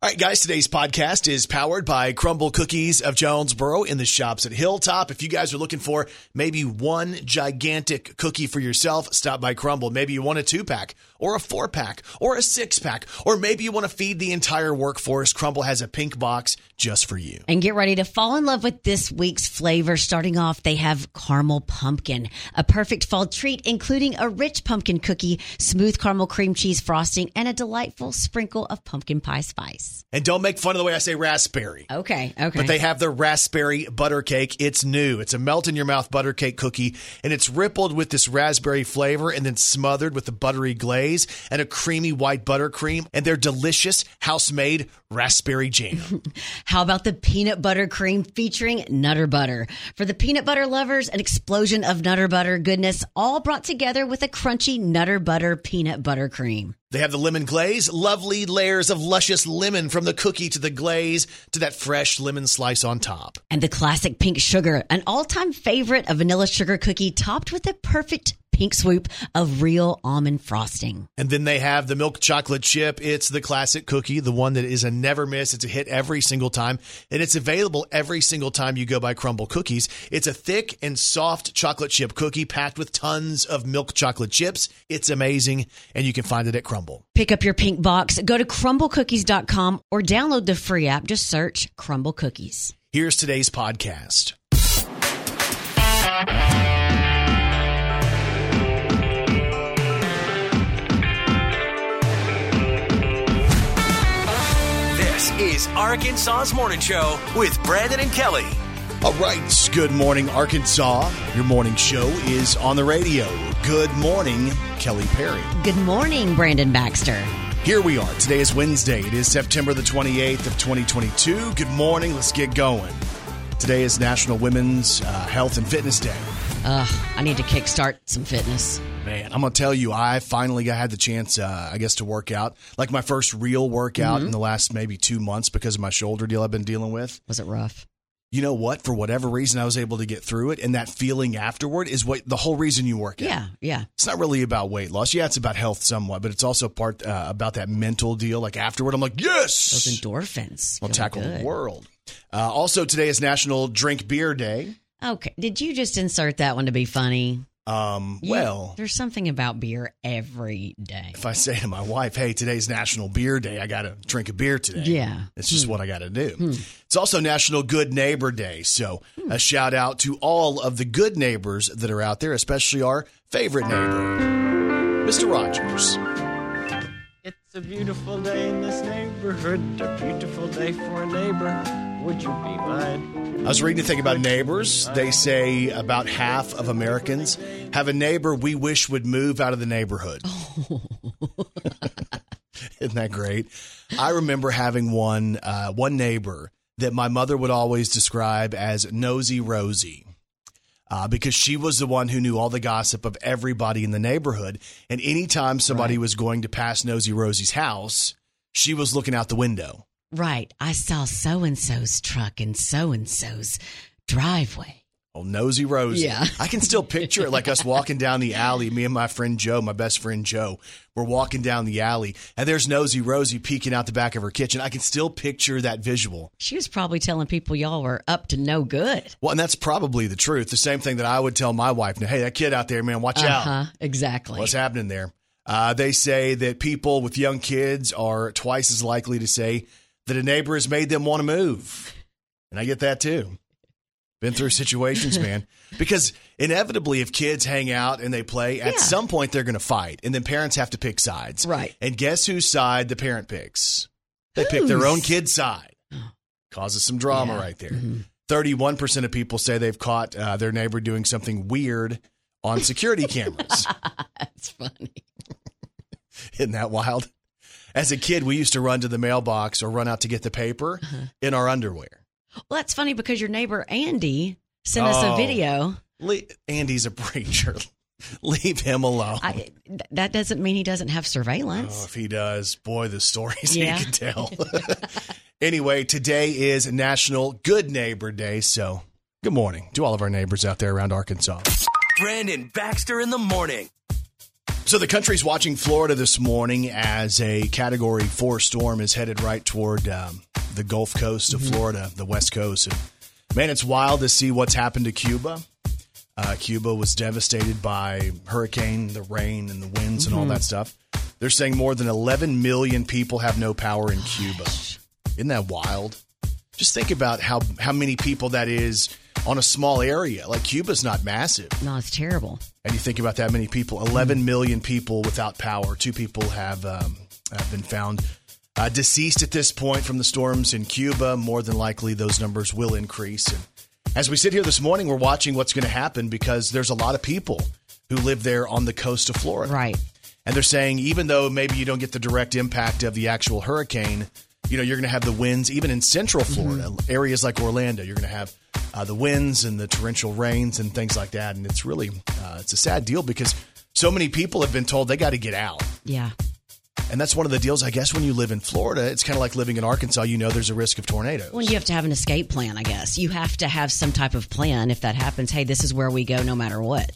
All right, guys, today's podcast is powered by Crumble Cookies of Jonesboro in the shops at Hilltop. If you guys are looking for maybe one gigantic cookie for yourself, stop by Crumble. Maybe you want a two pack or a four pack or a six pack, or maybe you want to feed the entire workforce. Crumble has a pink box just for you. And get ready to fall in love with this week's flavor. Starting off, they have caramel pumpkin, a perfect fall treat, including a rich pumpkin cookie, smooth caramel cream cheese frosting, and a delightful sprinkle of pumpkin pie spice. And don't make fun of the way I say raspberry. Okay, okay. But they have the raspberry butter cake. It's new. It's a melt in your mouth butter cake cookie, and it's rippled with this raspberry flavor and then smothered with the buttery glaze and a creamy white buttercream and their delicious house made raspberry jam. How about the peanut butter cream featuring Nutter Butter? For the peanut butter lovers, an explosion of Nutter Butter goodness, all brought together with a crunchy Nutter Butter peanut butter cream. They have the lemon glaze, lovely layers of luscious lemon from the cookie to the glaze to that fresh lemon slice on top. And the classic pink sugar, an all time favorite, a vanilla sugar cookie topped with a perfect pink swoop of real almond frosting. And then they have the milk chocolate chip. It's the classic cookie, the one that is a never miss. It's a hit every single time, and it's available every single time you go by Crumble Cookies. It's a thick and soft chocolate chip cookie packed with tons of milk chocolate chips. It's amazing, and you can find it at Crumble. Pick up your pink box, go to crumblecookies.com or download the free app. Just search Crumble Cookies. Here's today's podcast. This is Arkansas's Morning Show with Brandon and Kelly. All right. Good morning, Arkansas. Your morning show is on the radio. Good morning, Kelly Perry. Good morning, Brandon Baxter. Here we are. Today is Wednesday. It is September the 28th of 2022. Good morning. Let's get going. Today is National Women's uh, Health and Fitness Day. Ugh, I need to kickstart some fitness. Man, I'm gonna tell you, I finally got, had the chance, uh, I guess, to work out. Like my first real workout in the last maybe two months because of my shoulder deal I've been dealing with. Was it rough? You know what? For whatever reason, I was able to get through it, and that feeling afterward is what the whole reason you work out. Yeah, yeah. It's not really about weight loss. Yeah, it's about health somewhat, but it's also part uh, about that mental deal. Like afterward, I'm like, yes, Those endorphins. I'll tackle good. the world. Uh, also, today is National Drink Beer Day. Okay. Did you just insert that one to be funny? Um, You- well, there's something about beer every day. if I say to my wife, "Hey, today's National Beer Day. I got to drink a beer today." Yeah. It's just hmm. what I got to do. Hmm. It's also National Good Neighbor Day. So, hmm. a shout out to all of the good neighbors that are out there, especially our favorite neighbor, Mr. Rogers. It's a beautiful day in this neighborhood, a beautiful day for a neighbor. Would you be mine? I was reading a thing about neighbors. They say about half of Americans have a neighbor we wish would move out of the neighborhood. Isn't that great? I remember having one uh, one neighbor that my mother would always describe as nosy Rosie. Uh, because she was the one who knew all the gossip of everybody in the neighborhood. And anytime somebody was going to pass Nosy Rosie's house, she was looking out the window. Right. I saw so and so's truck in so and so's driveway. Oh, nosy Rosie. Yeah. I can still picture it like us walking down the alley. Me and my friend Joe, my best friend Joe, we're walking down the alley, and there's nosy Rosie peeking out the back of her kitchen. I can still picture that visual. She was probably telling people y'all were up to no good. Well, and that's probably the truth. The same thing that I would tell my wife. Now, Hey, that kid out there, man, watch Uh out. huh. Exactly. What's happening there? Uh, they say that people with young kids are twice as likely to say that a neighbor has made them want to move. And I get that too. Been through situations, man. Because inevitably, if kids hang out and they play, at Yeah. some point they're going to fight. And then parents have to pick sides. Right. And guess whose side the parent picks? They pick their own kid's side. Causes some drama Yeah. right there. Mhm. 31% of people say they've caught uh, their neighbor doing something weird on security cameras. That's funny. Isn't that wild? As a kid, we used to run to the mailbox or run out to get the paper Uh-huh. in our underwear. Well, that's funny because your neighbor Andy sent us Oh. a video. Le- Andy's a preacher. Leave him alone. I, that doesn't mean he doesn't have oh, surveillance. if he does, boy, the stories Yeah. he can tell. anyway, today is National Good Neighbor Day. So, good morning to all of our neighbors out there around Arkansas. Brandon Baxter in the morning. So the country's watching Florida this morning as a Category Four storm is headed right toward um, the Gulf Coast of Florida, the West Coast. And man, it's wild to see what's happened to Cuba. Uh, Cuba was devastated by hurricane, the rain, and the winds, and all that stuff. They're saying more than 11 million people have no power in Cuba. Isn't that wild? Just think about how how many people that is on a small area. Like Cuba's not massive. No, it's terrible. And you think about that many people 11 million people without power. Two people have, um, have been found uh, deceased at this point from the storms in Cuba. More than likely, those numbers will increase. And as we sit here this morning, we're watching what's going to happen because there's a lot of people who live there on the coast of Florida. Right. And they're saying even though maybe you don't get the direct impact of the actual hurricane, you know, you're going to have the winds, even in central Florida, areas like Orlando, you're going to have uh, the winds and the torrential rains and things like that. And it's really, uh, it's a sad deal because so many people have been told they got to get out. Yeah. And that's one of the deals, I guess, when you live in Florida, it's kind of like living in Arkansas. You know, there's a risk of tornadoes. Well, you have to have an escape plan, I guess. You have to have some type of plan if that happens. Hey, this is where we go no matter what.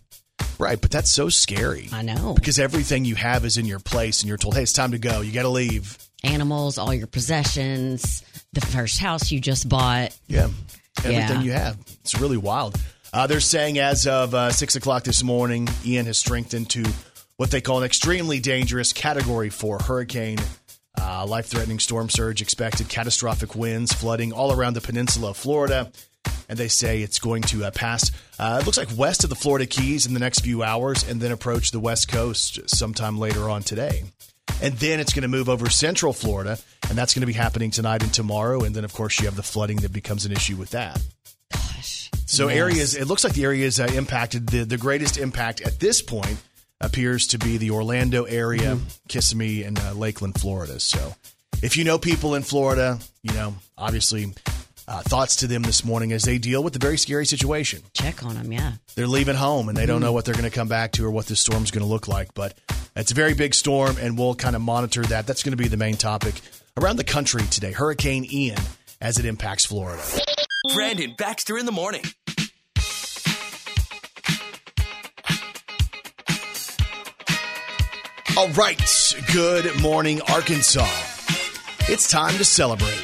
right. But that's so scary. I know. Because everything you have is in your place and you're told, hey, it's time to go. You got to leave. Animals, all your possessions, the first house you just bought. Yeah. Everything Yeah. you have. It's really wild. Uh, they're saying as of uh, 6 o'clock this morning, Ian has strengthened to what they call an extremely dangerous Category 4 hurricane. Uh, Life threatening storm surge expected, catastrophic winds, flooding all around the peninsula of Florida. And they say it's going to uh, pass, uh, it looks like west of the Florida Keys in the next few hours and then approach the West Coast sometime later on today. And then it's going to move over central Florida, and that's going to be happening tonight and tomorrow. And then, of course, you have the flooding that becomes an issue with that. Gosh. So Yes. areas, it looks like the areas uh, impacted. The the greatest impact at this point appears to be the Orlando area, Kissimmee, and uh, Lakeland, Florida. So if you know people in Florida, you know obviously uh, thoughts to them this morning as they deal with the very scary situation. Check on them, yeah. They're leaving home and they don't know what they're going to come back to or what this storm's going to look like. But it's a very big storm, and we'll kind of monitor that. That's going to be the main topic around the country today. Hurricane Ian as it impacts Florida. Brandon Baxter in the morning. All right. Good morning, Arkansas. It's time to celebrate.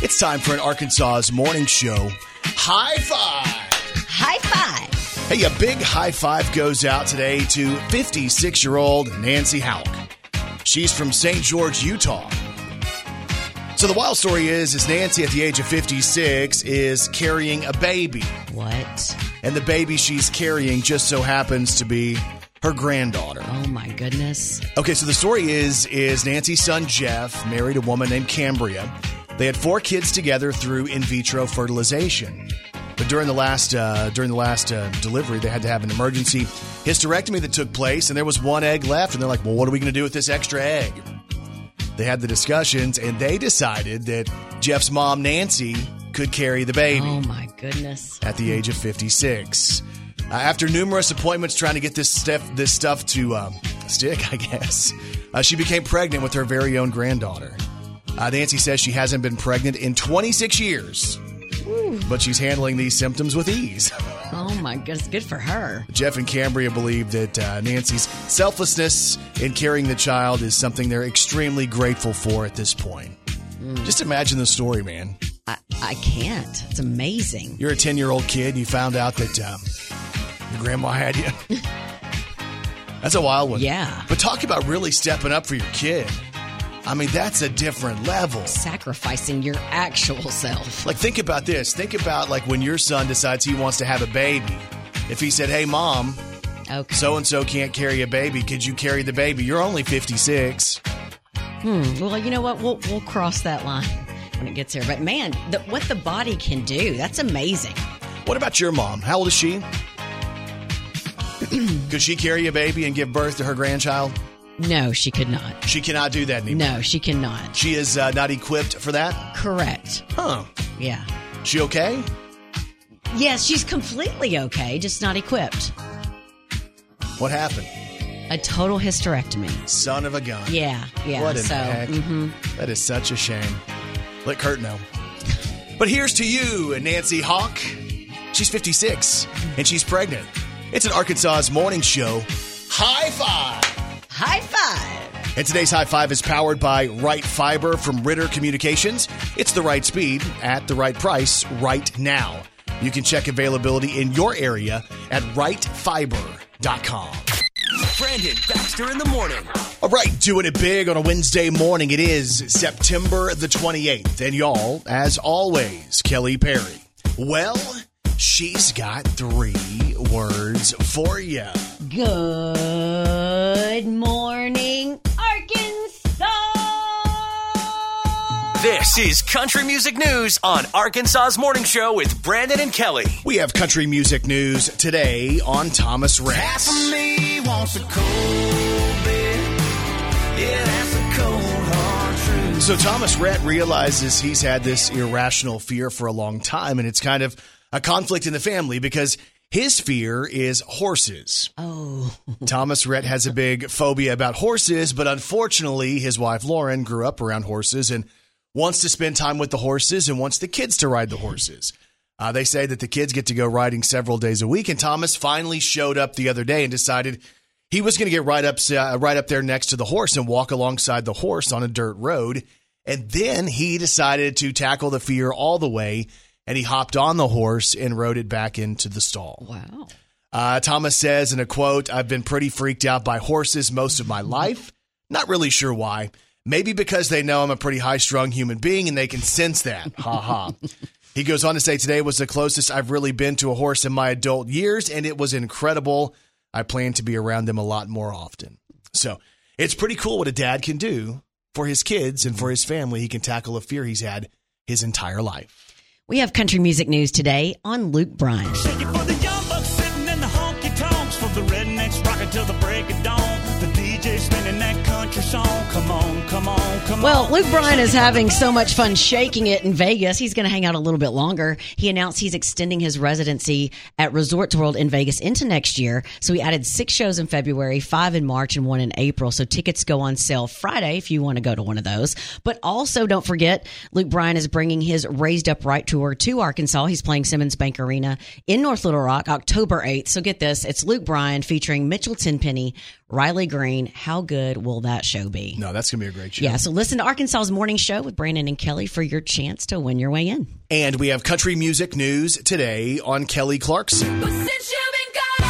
It's time for an Arkansas's morning show. High five. High five. Hey, a big high five goes out today to 56 year old Nancy Hauck. She's from St. George, Utah. So the wild story is, is Nancy at the age of 56 is carrying a baby. What? And the baby she's carrying just so happens to be her granddaughter. Oh my goodness. Okay, so the story is is Nancy's son Jeff married a woman named Cambria. They had four kids together through in vitro fertilization. But during the last uh, during the last uh, delivery, they had to have an emergency hysterectomy that took place, and there was one egg left. And they're like, "Well, what are we going to do with this extra egg?" They had the discussions, and they decided that Jeff's mom Nancy could carry the baby Oh my goodness. at the age of 56. Uh, after numerous appointments trying to get this stuff, this stuff to um, stick, I guess, uh, she became pregnant with her very own granddaughter. Uh, Nancy says she hasn't been pregnant in 26 years, but she's handling these symptoms with ease. Oh my goodness. Good for her. Jeff and Cambria believe that uh, Nancy's selflessness in carrying the child is something they're extremely grateful for at this point. Just imagine the story, man. I, I can't. It's amazing. You're a 10 year old kid and you found out that um, your grandma had you. that's a wild one. Yeah. But talk about really stepping up for your kid. I mean, that's a different level. Sacrificing your actual self. Like, think about this. Think about like when your son decides he wants to have a baby. If he said, Hey, mom, Okay. so and so can't carry a baby, could you carry the baby? You're only 56. Hmm. Well, you know what? We'll we'll cross that line when it gets there. But man, the, what the body can do—that's amazing. What about your mom? How old is she? could she carry a baby and give birth to her grandchild? No, she could not. She cannot do that anymore. No, she cannot. She is uh, not equipped for that? Correct. Huh. Yeah. She okay? Yes, she's completely okay, just not equipped. What happened? A total hysterectomy. Son of a gun. Yeah, yeah. What in so, heck? mhm. That is such a shame. Let Kurt know. But here's to you, Nancy Hauck. She's 56 and she's pregnant. It's an Arkansas's morning show. High five! High five. And today's high five is powered by Right Fiber from Ritter Communications. It's the right speed at the right price right now. You can check availability in your area at rightfiber.com. Brandon Baxter in the morning. All right, doing it big on a Wednesday morning. It is September the 28th. And y'all, as always, Kelly Perry. Well, she's got three words for you. Good morning, Arkansas. This is Country Music News on Arkansas's Morning Show with Brandon and Kelly. We have country music news today on Thomas Rhett. Half of me wants a cold beer. Yeah, that's a cold hard truth. So Thomas Rhett realizes he's had this irrational fear for a long time, and it's kind of a conflict in the family because his fear is horses. Oh, Thomas Rhett has a big phobia about horses, but unfortunately, his wife Lauren grew up around horses and wants to spend time with the horses and wants the kids to ride the horses. Uh, they say that the kids get to go riding several days a week, and Thomas finally showed up the other day and decided he was going to get right up, uh, right up there next to the horse and walk alongside the horse on a dirt road. And then he decided to tackle the fear all the way, and he hopped on the horse and rode it back into the stall. wow. Uh, Thomas says in a quote, I've been pretty freaked out by horses most of my life. Not really sure why. Maybe because they know I'm a pretty high strung human being and they can sense that. Ha ha. He goes on to say, Today was the closest I've really been to a horse in my adult years, and it was incredible. I plan to be around them a lot more often. So it's pretty cool what a dad can do for his kids and for his family. He can tackle a fear he's had his entire life. We have country music news today on Luke Bryan. Bucks the rednecks rocking till the break of dawn. The DJ spinning that country song. Come on, come on, come Well, on. Luke Bryan is having so much fun shaking it in Vegas. He's going to hang out a little bit longer. He announced he's extending his residency at Resorts World in Vegas into next year. So he added six shows in February, five in March, and one in April. So tickets go on sale Friday if you want to go to one of those. But also, don't forget, Luke Bryan is bringing his Raised Up Right tour to Arkansas. He's playing Simmons Bank Arena in North Little Rock October 8th. So get this it's Luke Bryan featuring Mitchell Tenpenny, Riley Green. How good will that show be? No, that's going to be a great show. Yeah, so listen to Arkansas's Morning Show with Brandon and Kelly for your chance to win your way in. And we have country music news today on Kelly Clarkson. But since you've been gone,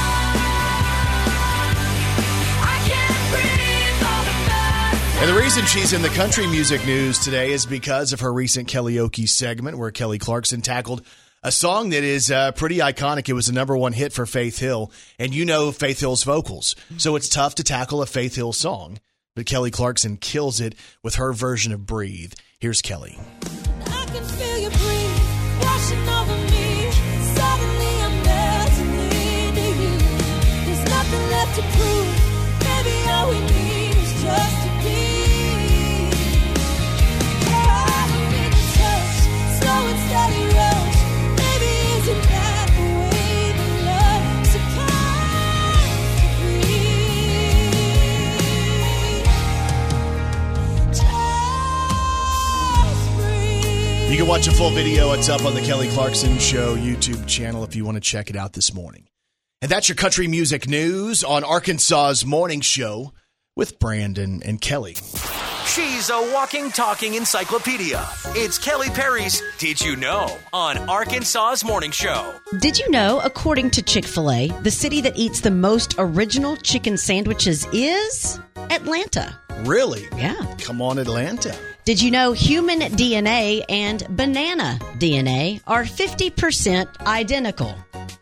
I can't breathe all the. And the reason she's in the country music news today is because of her recent karaoke segment where Kelly Clarkson tackled a song that is uh, pretty iconic. It was a number one hit for Faith Hill, and you know Faith Hill's vocals. So it's tough to tackle a Faith Hill song. But Kelly Clarkson kills it with her version of Breathe. Here's Kelly. You can watch a full video. It's up on the Kelly Clarkson Show YouTube channel if you want to check it out this morning. And that's your country music news on Arkansas's Morning Show with Brandon and Kelly. She's a walking, talking encyclopedia. It's Kelly Perry's Did You Know on Arkansas's Morning Show. Did you know, according to Chick fil A, the city that eats the most original chicken sandwiches is Atlanta? Really? Yeah. Come on, Atlanta. Did you know human DNA and banana DNA are 50% identical?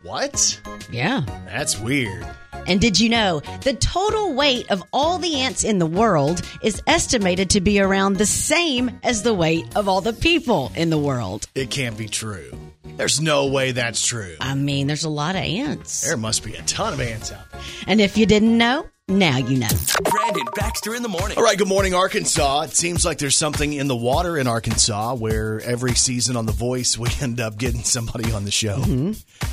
What? Yeah. That's weird. And did you know the total weight of all the ants in the world is estimated to be around the same as the weight of all the people in the world? It can't be true. There's no way that's true. I mean, there's a lot of ants. There must be a ton of ants out there. And if you didn't know, now you know. Brandon Baxter in the morning. All right, good morning, Arkansas. It seems like there's something in the water in Arkansas where every season on The Voice we end up getting somebody on the show.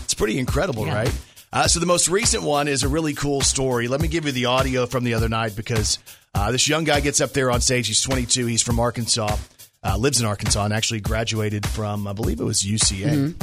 It's pretty incredible, Yeah. right? Uh, so the most recent one is a really cool story. Let me give you the audio from the other night because uh, this young guy gets up there on stage. He's 22. He's from Arkansas, uh, lives in Arkansas, and actually graduated from, I believe it was UCA.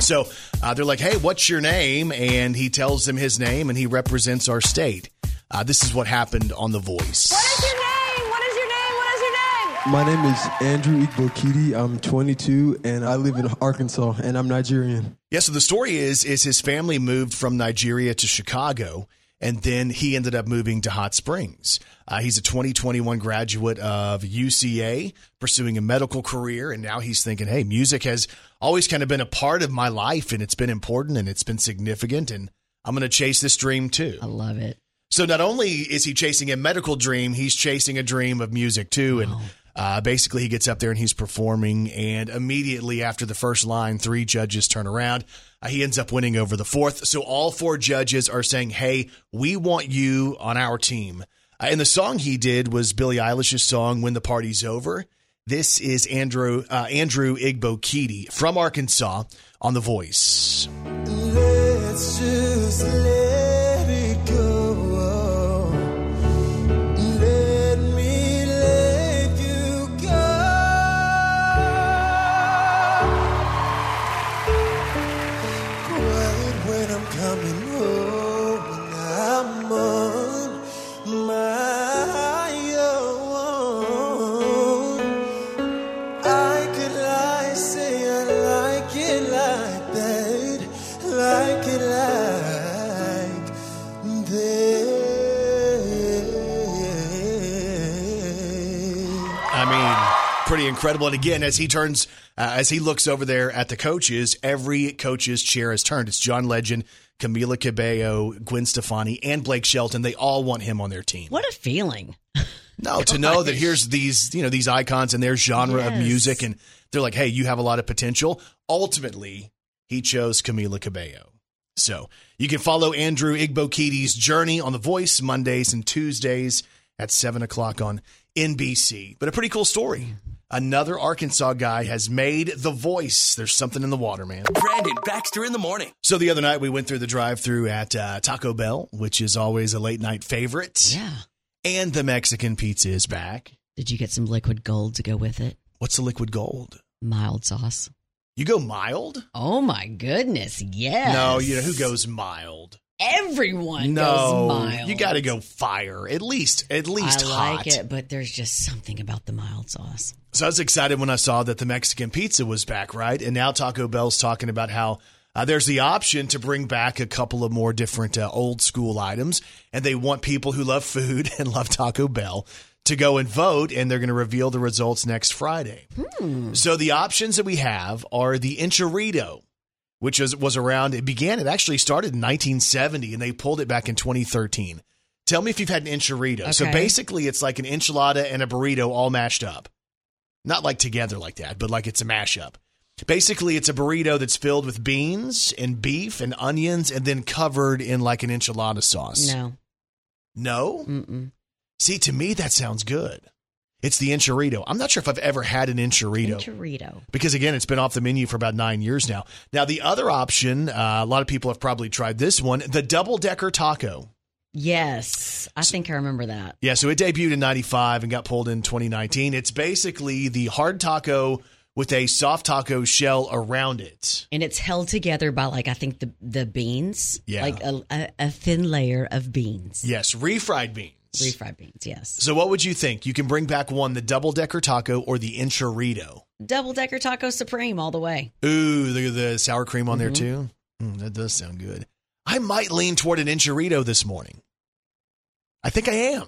So uh, they're like, "Hey, what's your name?" And he tells them his name, and he represents our state. Uh, this is what happened on The Voice. What is your name? What is your name? What is your name? My name is Andrew Igbokidi. I'm 22 and I live in Arkansas and I'm Nigerian. Yeah, so the story is is his family moved from Nigeria to Chicago, and then he ended up moving to Hot Springs. Uh, he's a 2021 graduate of UCA, pursuing a medical career, and now he's thinking, hey, music has always kind of been a part of my life, and it's been important and it's been significant, and I'm going to chase this dream too. I love it. So not only is he chasing a medical dream, he's chasing a dream of music too. And uh, basically, he gets up there and he's performing. And immediately after the first line, three judges turn around. Uh, he ends up winning over the fourth. So all four judges are saying, "Hey, we want you on our team." Uh, and the song he did was Billie Eilish's song "When the Party's Over." This is Andrew uh, Andrew Igbokidi from Arkansas on The Voice. Pretty incredible. And again, as he turns, uh, as he looks over there at the coaches, every coach's chair has turned. It's John Legend, Camila Cabello, Gwen Stefani, and Blake Shelton. They all want him on their team. What a feeling. No, to know that here's these, you know, these icons and their genre of music, and they're like, hey, you have a lot of potential. Ultimately, he chose Camila Cabello. So you can follow Andrew Igbokidi's journey on The Voice Mondays and Tuesdays at 7 o'clock on NBC. But a pretty cool story. Another Arkansas guy has made The Voice. There's something in the water, man. Brandon Baxter in the morning. So the other night we went through the drive-through at uh, Taco Bell, which is always a late night favorite. Yeah. And the Mexican pizza is back. Did you get some liquid gold to go with it? What's the liquid gold? Mild sauce. You go mild? Oh my goodness. Yes. No, you know who goes mild? Everyone no, goes mild. you got to go fire. At least, at least I hot. like it, but there's just something about the mild sauce. So I was excited when I saw that the Mexican pizza was back, right? And now Taco Bell's talking about how uh, there's the option to bring back a couple of more different uh, old school items, and they want people who love food and love Taco Bell to go and vote, and they're going to reveal the results next Friday. So the options that we have are the enchilito, which was, was around. It began. It actually started in 1970, and they pulled it back in 2013. Tell me if you've had an enchilito. So basically, it's like an enchilada and a burrito all mashed up. Not like together like that, but like it's a mashup. Basically, it's a burrito that's filled with beans and beef and onions, and then covered in like an enchilada sauce. No. No? Mm-mm. See, to me, that sounds good. It's the enchilito. I'm not sure if I've ever had an enchilito Chorito. because again, it's been off the menu for about nine years now. Now, the other option, uh, a lot of people have probably tried this one, the double decker taco. Yes. I think I remember that. Yeah, so it debuted in 95 and got pulled in 2019. It's basically the hard taco with a soft taco shell around it. And it's held together by like I think the the beans. Yeah. Like a, a, a thin layer of beans. Yes, refried beans. Refried beans, yes. So, what would you think? You can bring back one, the double decker taco or the enchilito. Double decker taco supreme all the way. Ooh, the, the sour cream on there Mm-hmm. too. Mm, that does sound good. I might lean toward an enchilito this morning. I think I am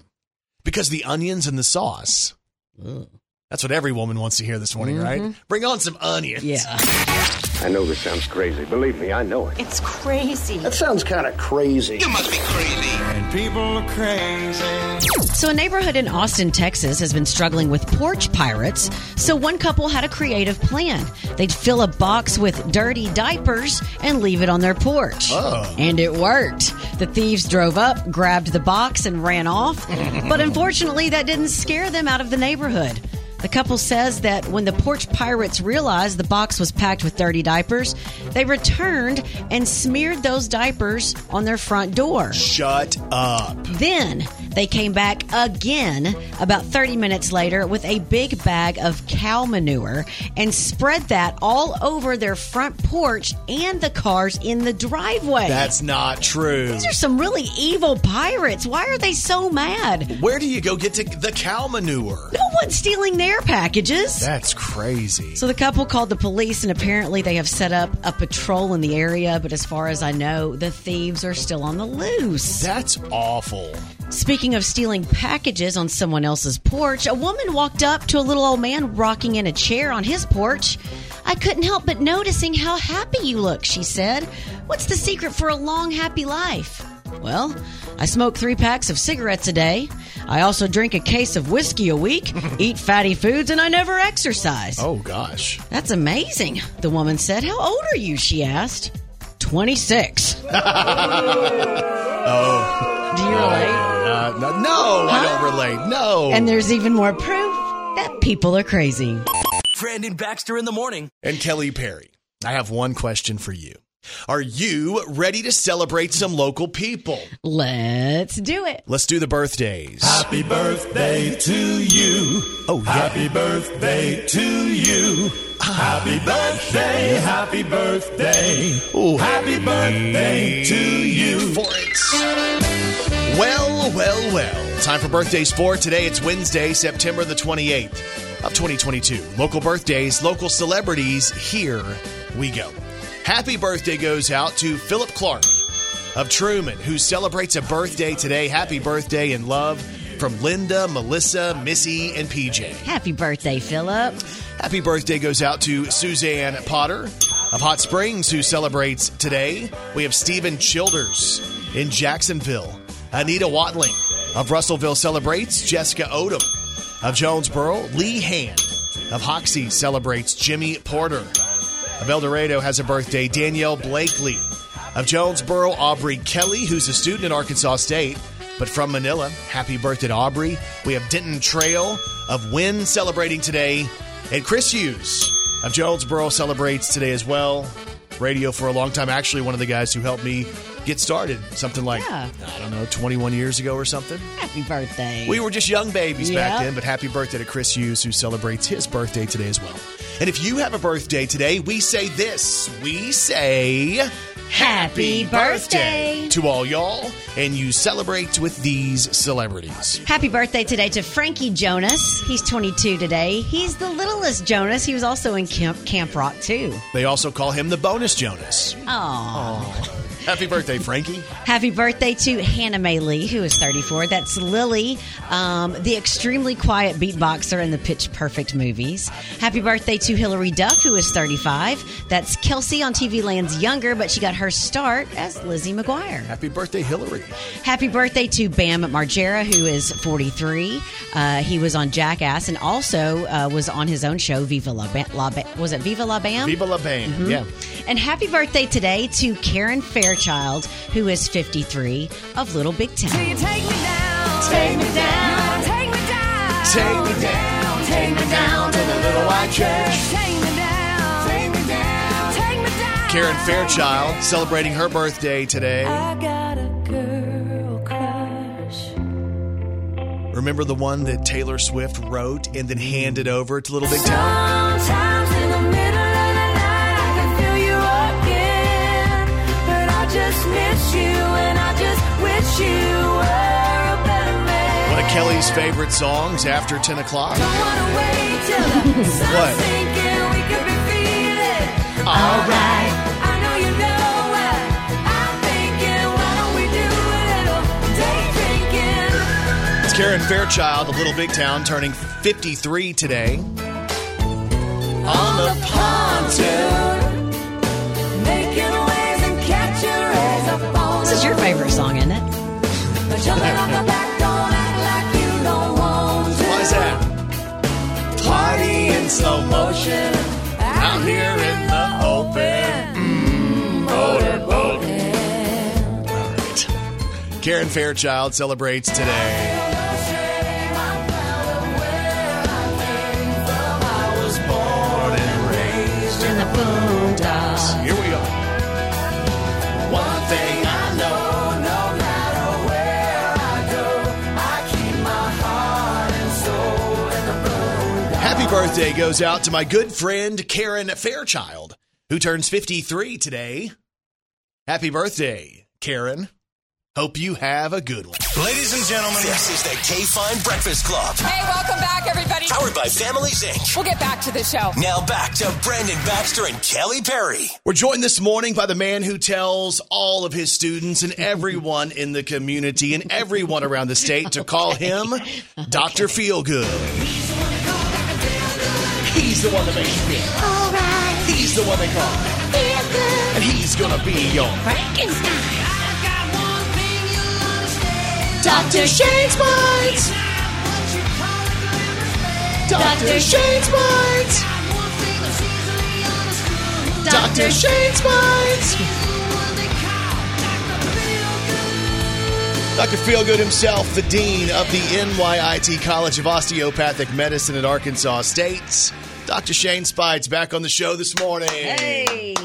because the onions and the sauce. Ugh. That's what every woman wants to hear this morning, right? Bring on some onions. Mm-hmm. Yeah. I know this sounds crazy. Believe me, I know it. It's crazy. That sounds kind of crazy. You must be crazy. And people are crazy. So, a neighborhood in Austin, Texas has been struggling with porch pirates. So, one couple had a creative plan. They'd fill a box with dirty diapers and leave it on their porch. Oh. And it worked. The thieves drove up, grabbed the box, and ran off. but unfortunately, that didn't scare them out of the neighborhood. The couple says that when the porch pirates realized the box was packed with dirty diapers, they returned and smeared those diapers on their front door. Shut up. Then They came back again about 30 minutes later with a big bag of cow manure and spread that all over their front porch and the cars in the driveway. That's not true. These are some really evil pirates. Why are they so mad? Where do you go get to the cow manure? No one's stealing their packages. That's crazy. So the couple called the police, and apparently they have set up a patrol in the area. But as far as I know, the thieves are still on the loose. That's awful. Speaking of stealing packages on someone else's porch, a woman walked up to a little old man rocking in a chair on his porch. I couldn't help but noticing how happy you look, she said. What's the secret for a long, happy life? Well, I smoke three packs of cigarettes a day. I also drink a case of whiskey a week, eat fatty foods, and I never exercise. Oh, gosh. That's amazing, the woman said. How old are you? She asked. 26. Oh. Do you relate? Uh, no, no, I don't relate. No. And there's even more proof that people are crazy. Brandon Baxter in the morning. and Kelly Perry, I have one question for you. Are you ready to celebrate some local people? Let's do it. Let's do the birthdays. Happy birthday to you. Oh, yeah. Happy birthday to you. Happy birthday, happy birthday. Ooh. Happy birthday to you. for it. Well, well, well. Time for birthdays for Today it's Wednesday, September the 28th of 2022. Local birthdays, local celebrities. Here we go. Happy birthday goes out to Philip Clark of Trumann, who celebrates a birthday today. Happy birthday and love from Linda, Melissa, Missy, and PJ. Happy birthday, Philip. Happy birthday goes out to Suzanne Potter of Hot Springs, who celebrates today. We have Stephen Childers in Jacksonville. Anita Watling of Russellville celebrates. Jessica Odom of Jonesboro. Lee Hand of Hoxie celebrates. Jimmy Porter of El Dorado has a birthday. Danielle Blakely of Jonesboro. Aubrey Kelly, who's a student at Arkansas State, but from Manila. Happy birthday to Aubrey. We have Denton Trail of Wynne celebrating today. And Chris Hughes of Jonesboro celebrates today as well. Radio for a long time. Actually, one of the guys who helped me get started. Something like, Yeah. I don't know, 21 years ago or something. Happy birthday. We were just young babies back then, but happy birthday to Chris Hughes, who celebrates his birthday today as well. And if you have a birthday today, we say this. We say Happy birthday. to all y'all, and you celebrate with these celebrities. Happy birthday today to Frankie Jonas. He's 22 today. He's the littlest Jonas. He was also in Camp, Camp Rock, too. They also call him the bonus Jonas. Aww. Happy birthday, Frankie. Happy birthday to Hana Mae Lee, who is 34. That's Lily, um, the extremely quiet beatboxer in the Pitch Perfect movies. Happy birthday to Hilary Duff, who is 35. That's Kelsey on TV Land's younger, but she got her start as Lizzie McGuire. Happy birthday, Hilary. Happy birthday to Bam Margera, who is 43. Uh, he was on Jackass and also uh, was on his own show, Viva La, ba- La ba- was it Viva La Bam? Viva la Bam. Yeah. And happy birthday today to Karen Fairchild, who is 53 of Little Big Town. Take me down. Take me down. Take me down. Take me down, take me down to the little white church. Take me down. Take me down. Take me down. Karen Fairchild celebrating her birthday today. I got a girl crush. Remember the one that Taylor Swift wrote and then handed over to Little Big Town? Miss you, and I just wish you were a better man. One of Kelly's favorite songs after 10 o'clock. Don't wanna wait till the sun's What? sinking. We could be feeling Alright. I know you know what I'm thinking. Why don't we do a little day drinking? It's Karen Fairchild of Little Big Town turning 53 today. on the pontoon, slow motion out here in the open. Mm. All right. Karen Fairchild celebrates today. Birthday goes out to my good friend Karen Fairchild, who turns 53 today. Happy birthday, Karen. Hope you have a good one. Ladies and gentlemen, this is the KFIN Breakfast Club. Hey, welcome back, everybody. Powered by Families Inc. We'll get back to the show. Now back to Brandon Baxter and Kelly Perry. We're joined this morning by the man who tells all of his students and everyone in the community and everyone around the state to call him Dr. Feelgood. He's the one that makes you feel. All right. He's the one they call. Feel good. And he's gonna be your Frankenstein. Dr. Shane Sports. Dr. Shane Sports. Dr. Shane Sports. Dr. Shainsmind! Dr. Feelgood himself, the dean of the NYIT College of Osteopathic Medicine at Arkansas State. Dr. Shane Speights back on the show this morning. Hey.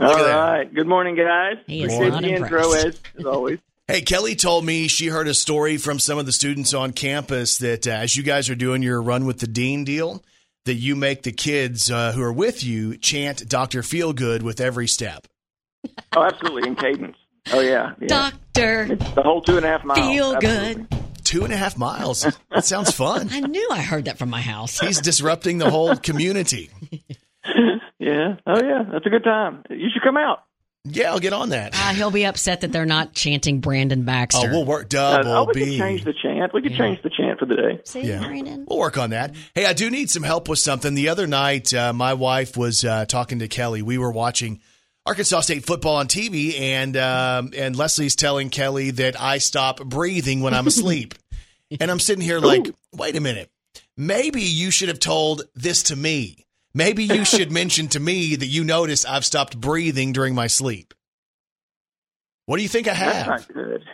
All at that. right. Good morning, guys. He is Appreciate not the intro impressed. as, as always. Hey, Kelly told me she heard a story from some of the students on campus that uh, as you guys are doing your run with the dean deal, that you make the kids uh, who are with you chant Dr. Feelgood with every step. Oh, absolutely. In cadence. Oh, yeah. yeah. Doctor, It's the whole two and a half miles. feel Absolutely. good. Two and a half miles. That sounds fun. I knew I heard that from my house. He's disrupting the whole community. Yeah. Oh, yeah. That's a good time. You should come out. Yeah, I'll get on that. Uh, he'll be upset that they're not chanting Brandon Baxter. Oh, we'll work Uh, double oh, we B. could change the chant. We could Yeah. change the chant for the day. See, Yeah. Brandon? We'll work on that. Hey, I do need some help with something. The other night, uh, my wife was uh, talking to Kelly. We were watching Arkansas State football on TV, and um, and Leslie's telling Kelly that I stop breathing when I'm asleep. and I'm sitting here like, wait a minute. Maybe you should have told this to me. Maybe you should mention to me that you notice I've stopped breathing during my sleep. What do you think I That's have? not good.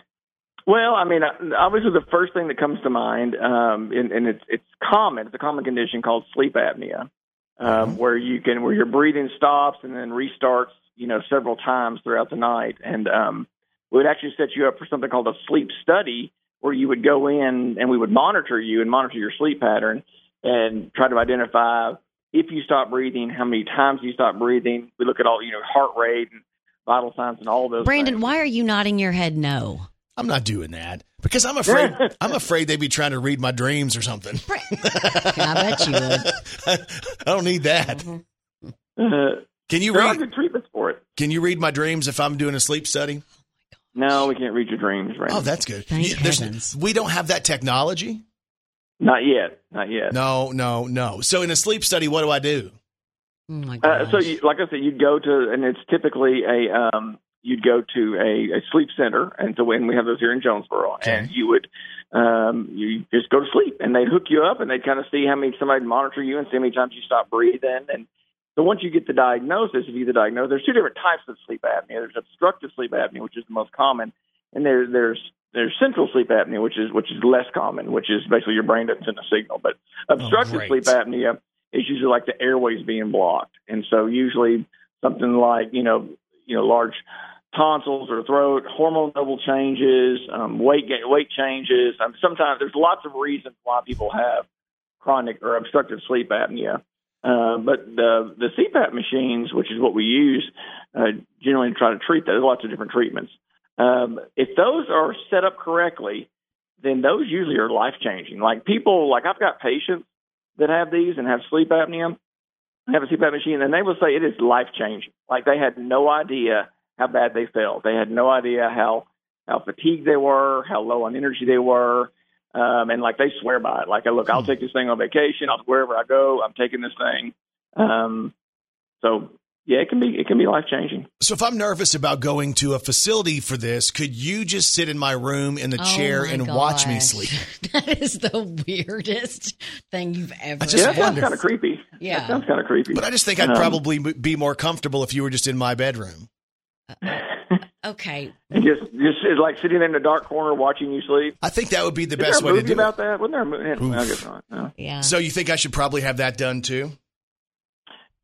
Well, I mean, uh, obviously, the first thing that comes to mind, um, and, and it's it's common. It's a common condition called sleep apnea, um, where you can where your breathing stops and then restarts, you know, several times throughout the night. And um, we would actually set you up for something called a sleep study, where you would go in and we would monitor you and monitor your sleep pattern and try to identify if you stop breathing, how many times you stop breathing. We look at all, you know, heart rate and vital signs and all those. Brandon, things. why are you nodding your head no? I'm not doing that because I'm afraid I'm afraid they'd be trying to read my dreams or something. I bet you would. I don't need that. Uh, Can you there are read? good treatments for it. Can you read my dreams if I'm doing a sleep study? No, we can't read your dreams, right? Oh, that's good. Thank You- there's- heavens. We don't have that technology. not yet, not yet. No, no, no. So in a sleep study, what do I do? Oh my Uh, so, you, like I said, you'd go to, and it's typically a, um, you'd go to a, a sleep center, and so when we have those here in Jonesboro, Okay. and you would, um, you just go to sleep, and they'd hook you up, and they'd kind of see how many somebody monitor you and see how many times you stop breathing, and so once you get the diagnosis, if you get the diagnosis, there's two different types of sleep apnea. There's obstructive sleep apnea, which is the most common, and there, there's there's central sleep apnea, which is which is less common, which is basically your brain doesn't send a signal. But obstructive great. sleep apnea is usually like the airways being blocked, and so usually something like you know you know large tonsils or throat, hormone level changes, um, weight ga- weight changes. Um, sometimes there's lots of reasons why people have chronic or obstructive sleep apnea. Uh, but the the CPAP machines, which is what we use, uh, generally to try to treat. There's lots of different treatments. Um, if those are set up correctly, then those usually are life changing. Like people, like I've got patients that have these and have sleep apnea, have a CPAP machine, and they will say it is life changing. Like they had no idea how bad they felt. They had no idea how how fatigued they were, how low on energy they were, um, and like they swear by it. Like, look, I'll take this thing on vacation. I'll wherever I go, I'm taking this thing. Um, so yeah, it can be it can be life changing. So if I'm nervous about going to a facility for this, could you just sit in my room in the Oh chair my and watch me sleep? that is the weirdest thing you've ever I just Yeah, that kind of creepy. Yeah. that sounds kind of creepy. But I just think I'd Um, probably be more comfortable if you were just in my bedroom. Okay. and just just it's like sitting in the dark corner watching you sleep. I think that would be the Is best there way a to movie do it. about that? Wasn't there a movie? I guess not. No. Yeah. So you think I should probably have that done too?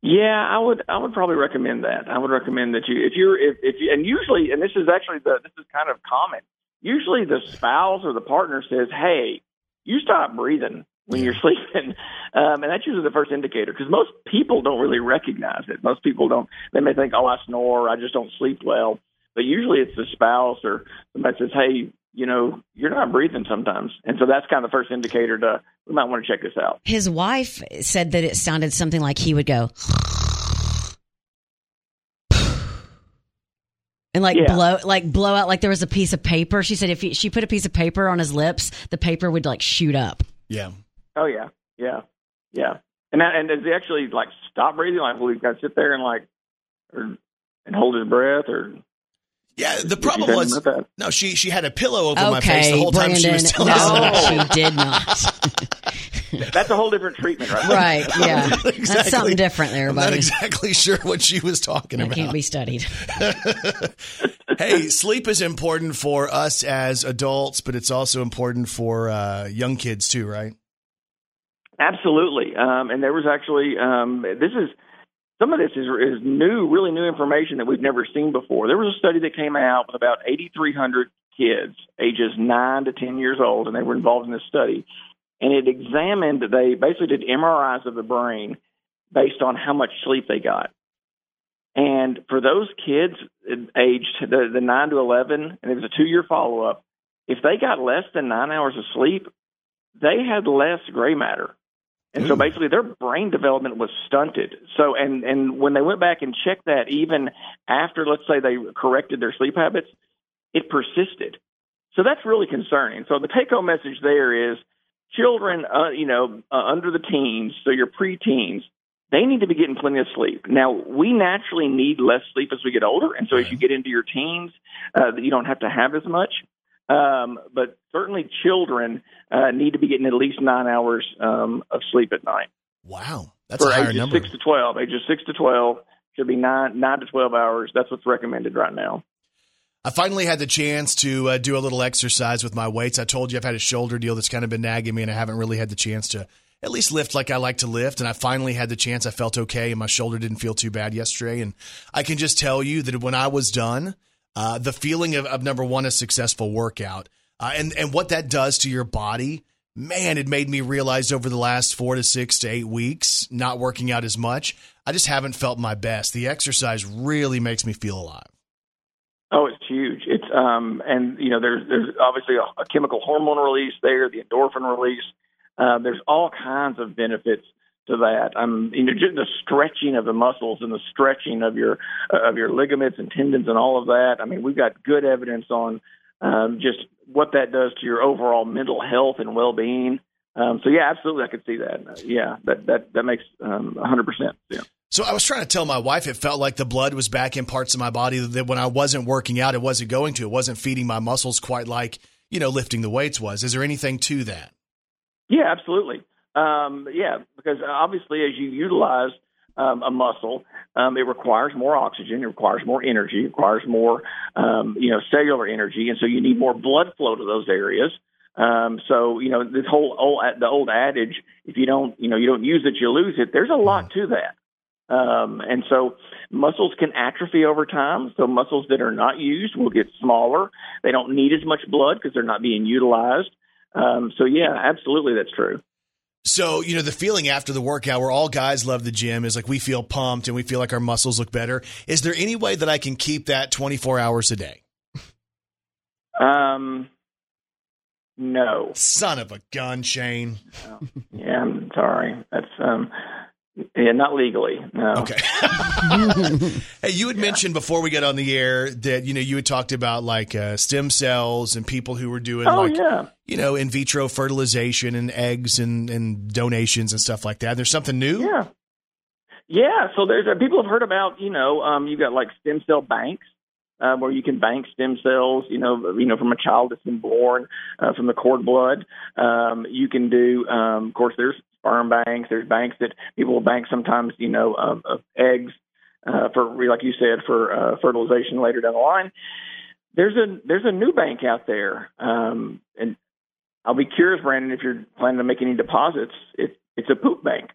Yeah, I would. I would probably recommend that. I would recommend that you, if you're, if, if you, and usually, and this is actually the, this is kind of common. Usually, the spouse or the partner says, "Hey, you stop breathing. when you're sleeping, um, and that's usually the first indicator because most people don't really recognize it. Most people don't. They may think, "Oh, I snore. I just don't sleep well." But usually, it's the spouse or somebody says, "Hey, you know, you're not breathing sometimes," and so that's kind of the first indicator to we might want to check this out. His wife said that it sounded something like he would go and like Yeah. blow like blow out like there was a piece of paper. She said if he, she put a piece of paper on his lips, the paper would like shoot up. Yeah. Oh yeah, yeah, yeah. And that, and does he actually like stop breathing? Like, will he got to sit there and like, or and hold his breath, or Yeah, the problem was anything about that? no. She she had a pillow over my face the whole time she was telling no, us. she did not. that's a whole different treatment, right? right? Yeah, Exactly. that's something different there, I'm not exactly sure what she was talking That about. can't be studied. hey, sleep is important for us as adults, but it's also important for uh, young kids too, right? Absolutely. Um, and there was actually um, this is some of this is is new, really new information that we've never seen before. There was a study that came out with about 8,300 kids, ages nine to 10 years old, and they were involved in this study. And it examined. They basically did MRIs of the brain based on how much sleep they got. And for those kids uh, aged the, the nine to 11, and it was a two year follow up, if they got less than nine hours of sleep, they had less gray matter. And so basically their brain development was stunted. So and and when they went back and checked that even after let's say they corrected their sleep habits, it persisted. So that's really concerning. So the take home message there is children uh, you know uh, under the teens, so your preteens, they need to be getting plenty of sleep. Now, we naturally need less sleep as we get older, and so as you get into your teens, uh, you don't have to have as much. Um, but certainly, children uh, need to be getting at least nine hours um, of sleep at night. Wow, that's For a higher ages number. six to twelve, ages six to twelve should be nine nine to twelve hours. That's what's recommended right now. I finally had the chance to uh, do a little exercise with my weights. I told you I've had a shoulder deal that's kind of been nagging me, and I haven't really had the chance to at least lift like I like to lift. And I finally had the chance. I felt okay, and my shoulder didn't feel too bad yesterday. And I can just tell you that when I was done, uh, the feeling of, of number one, a successful workout, uh, and and what that does to your body. Man, it made me realize over the last four to six to eight weeks, not working out as much, I just haven't felt my best. The exercise really makes me feel alive. Oh, it's huge. It's um, and you know, there's there's obviously a, a chemical hormone release there, the endorphin release. Uh, there's all kinds of benefits to that. I'm you know, just the stretching of the muscles and the stretching of your uh, of your ligaments and tendons and all of that. I mean, we've got good evidence on um, just what that does to your overall mental health and well being. Um, so yeah, absolutely, I could see that. Uh, yeah, that that that makes um, 100%. Yeah. So I was trying to tell my wife it felt like the blood was back in parts of my body that when I wasn't working out, it wasn't going to. It wasn't feeding my muscles quite like, you know, lifting the weights was. Is there anything to that? Yeah, absolutely. Um, yeah, because obviously, as you utilize um, a muscle, um, it requires more oxygen, it requires more energy, it requires more, um, you know, cellular energy, and so you need more blood flow to those areas. Um, so, you know, this whole old, the old adage, if you don't, you know, you don't use it, you lose it. There's a lot to that. Um, and so muscles can atrophy over time. So muscles that are not used will get smaller. They don't need as much blood because they're not being utilized. Um, so yeah, absolutely, that's true. So, you know, the feeling after the workout where all guys love the gym is like we feel pumped and we feel like our muscles look better. Is there any way that I can keep that 24 hours a day? Um, no. Son of a gun, Shane. Yeah, I'm sorry. That's um, yeah, not legally. No. Okay. hey, you had mentioned before we got on the air that you know you had talked about like uh, stem cells and people who were doing Oh like yeah. you know in vitro fertilization and eggs and and donations and stuff like that. There's something new. Yeah. Yeah. So there's uh, people have heard about you know um, you've got like stem cell banks. Uh, where you can bank stem cells, you know, you know, from a child that's been born uh, from the cord blood. Um, you can do, um, of course, there's sperm banks. There's banks that people will bank sometimes, you know, of, of eggs uh, for, like you said, for uh, fertilization later down the line. There's a there's a new bank out there, um, and I'll be curious, Brandon, if you're planning to make any deposits. It, it's a poop bank.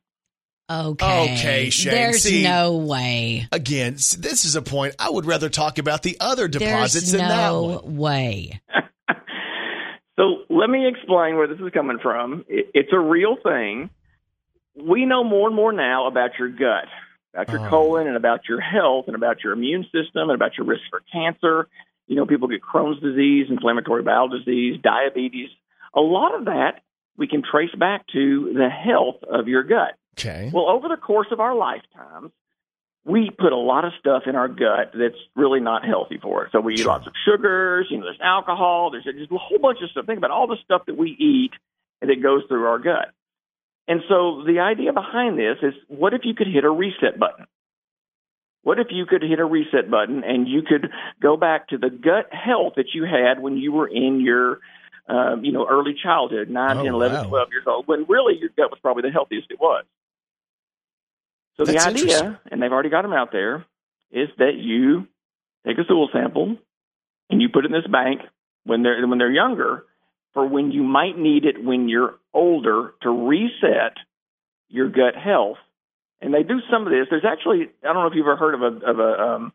Okay. Okay, Shane. There's See- no way. Again, this is a point. I would rather talk about the other deposits There's than that no one. way. So let me explain where this is coming from. It's a real thing. We know more and more now about your gut, about your Oh. colon, and about your health, and about your immune system, and about your risk for cancer. You know, people get Crohn's disease, inflammatory bowel disease, diabetes. A lot of that we can trace back to the health of your gut. Okay. Well, over the course of our lifetimes, we put a lot of stuff in our gut that's really not healthy for us. So we eat lots of sugars, you know, there's alcohol, there's just a whole bunch of stuff. Think about all the stuff that we eat and it goes through our gut. And so the idea behind this is what if you could hit a reset button? What if you could hit a reset button and you could go back to the gut health that you had when you were in your um, you know, early childhood, 9, Oh, 10, 11, wow. 12 years old, when really your gut was probably the healthiest it was. So That's the idea, and they've already got them out there, is that you take a stool sample and you put it in this bank when they're when they're younger for when you might need it when you're older to reset your gut health. And they do some of this. There's actually I don't know if you've ever heard of a of a um,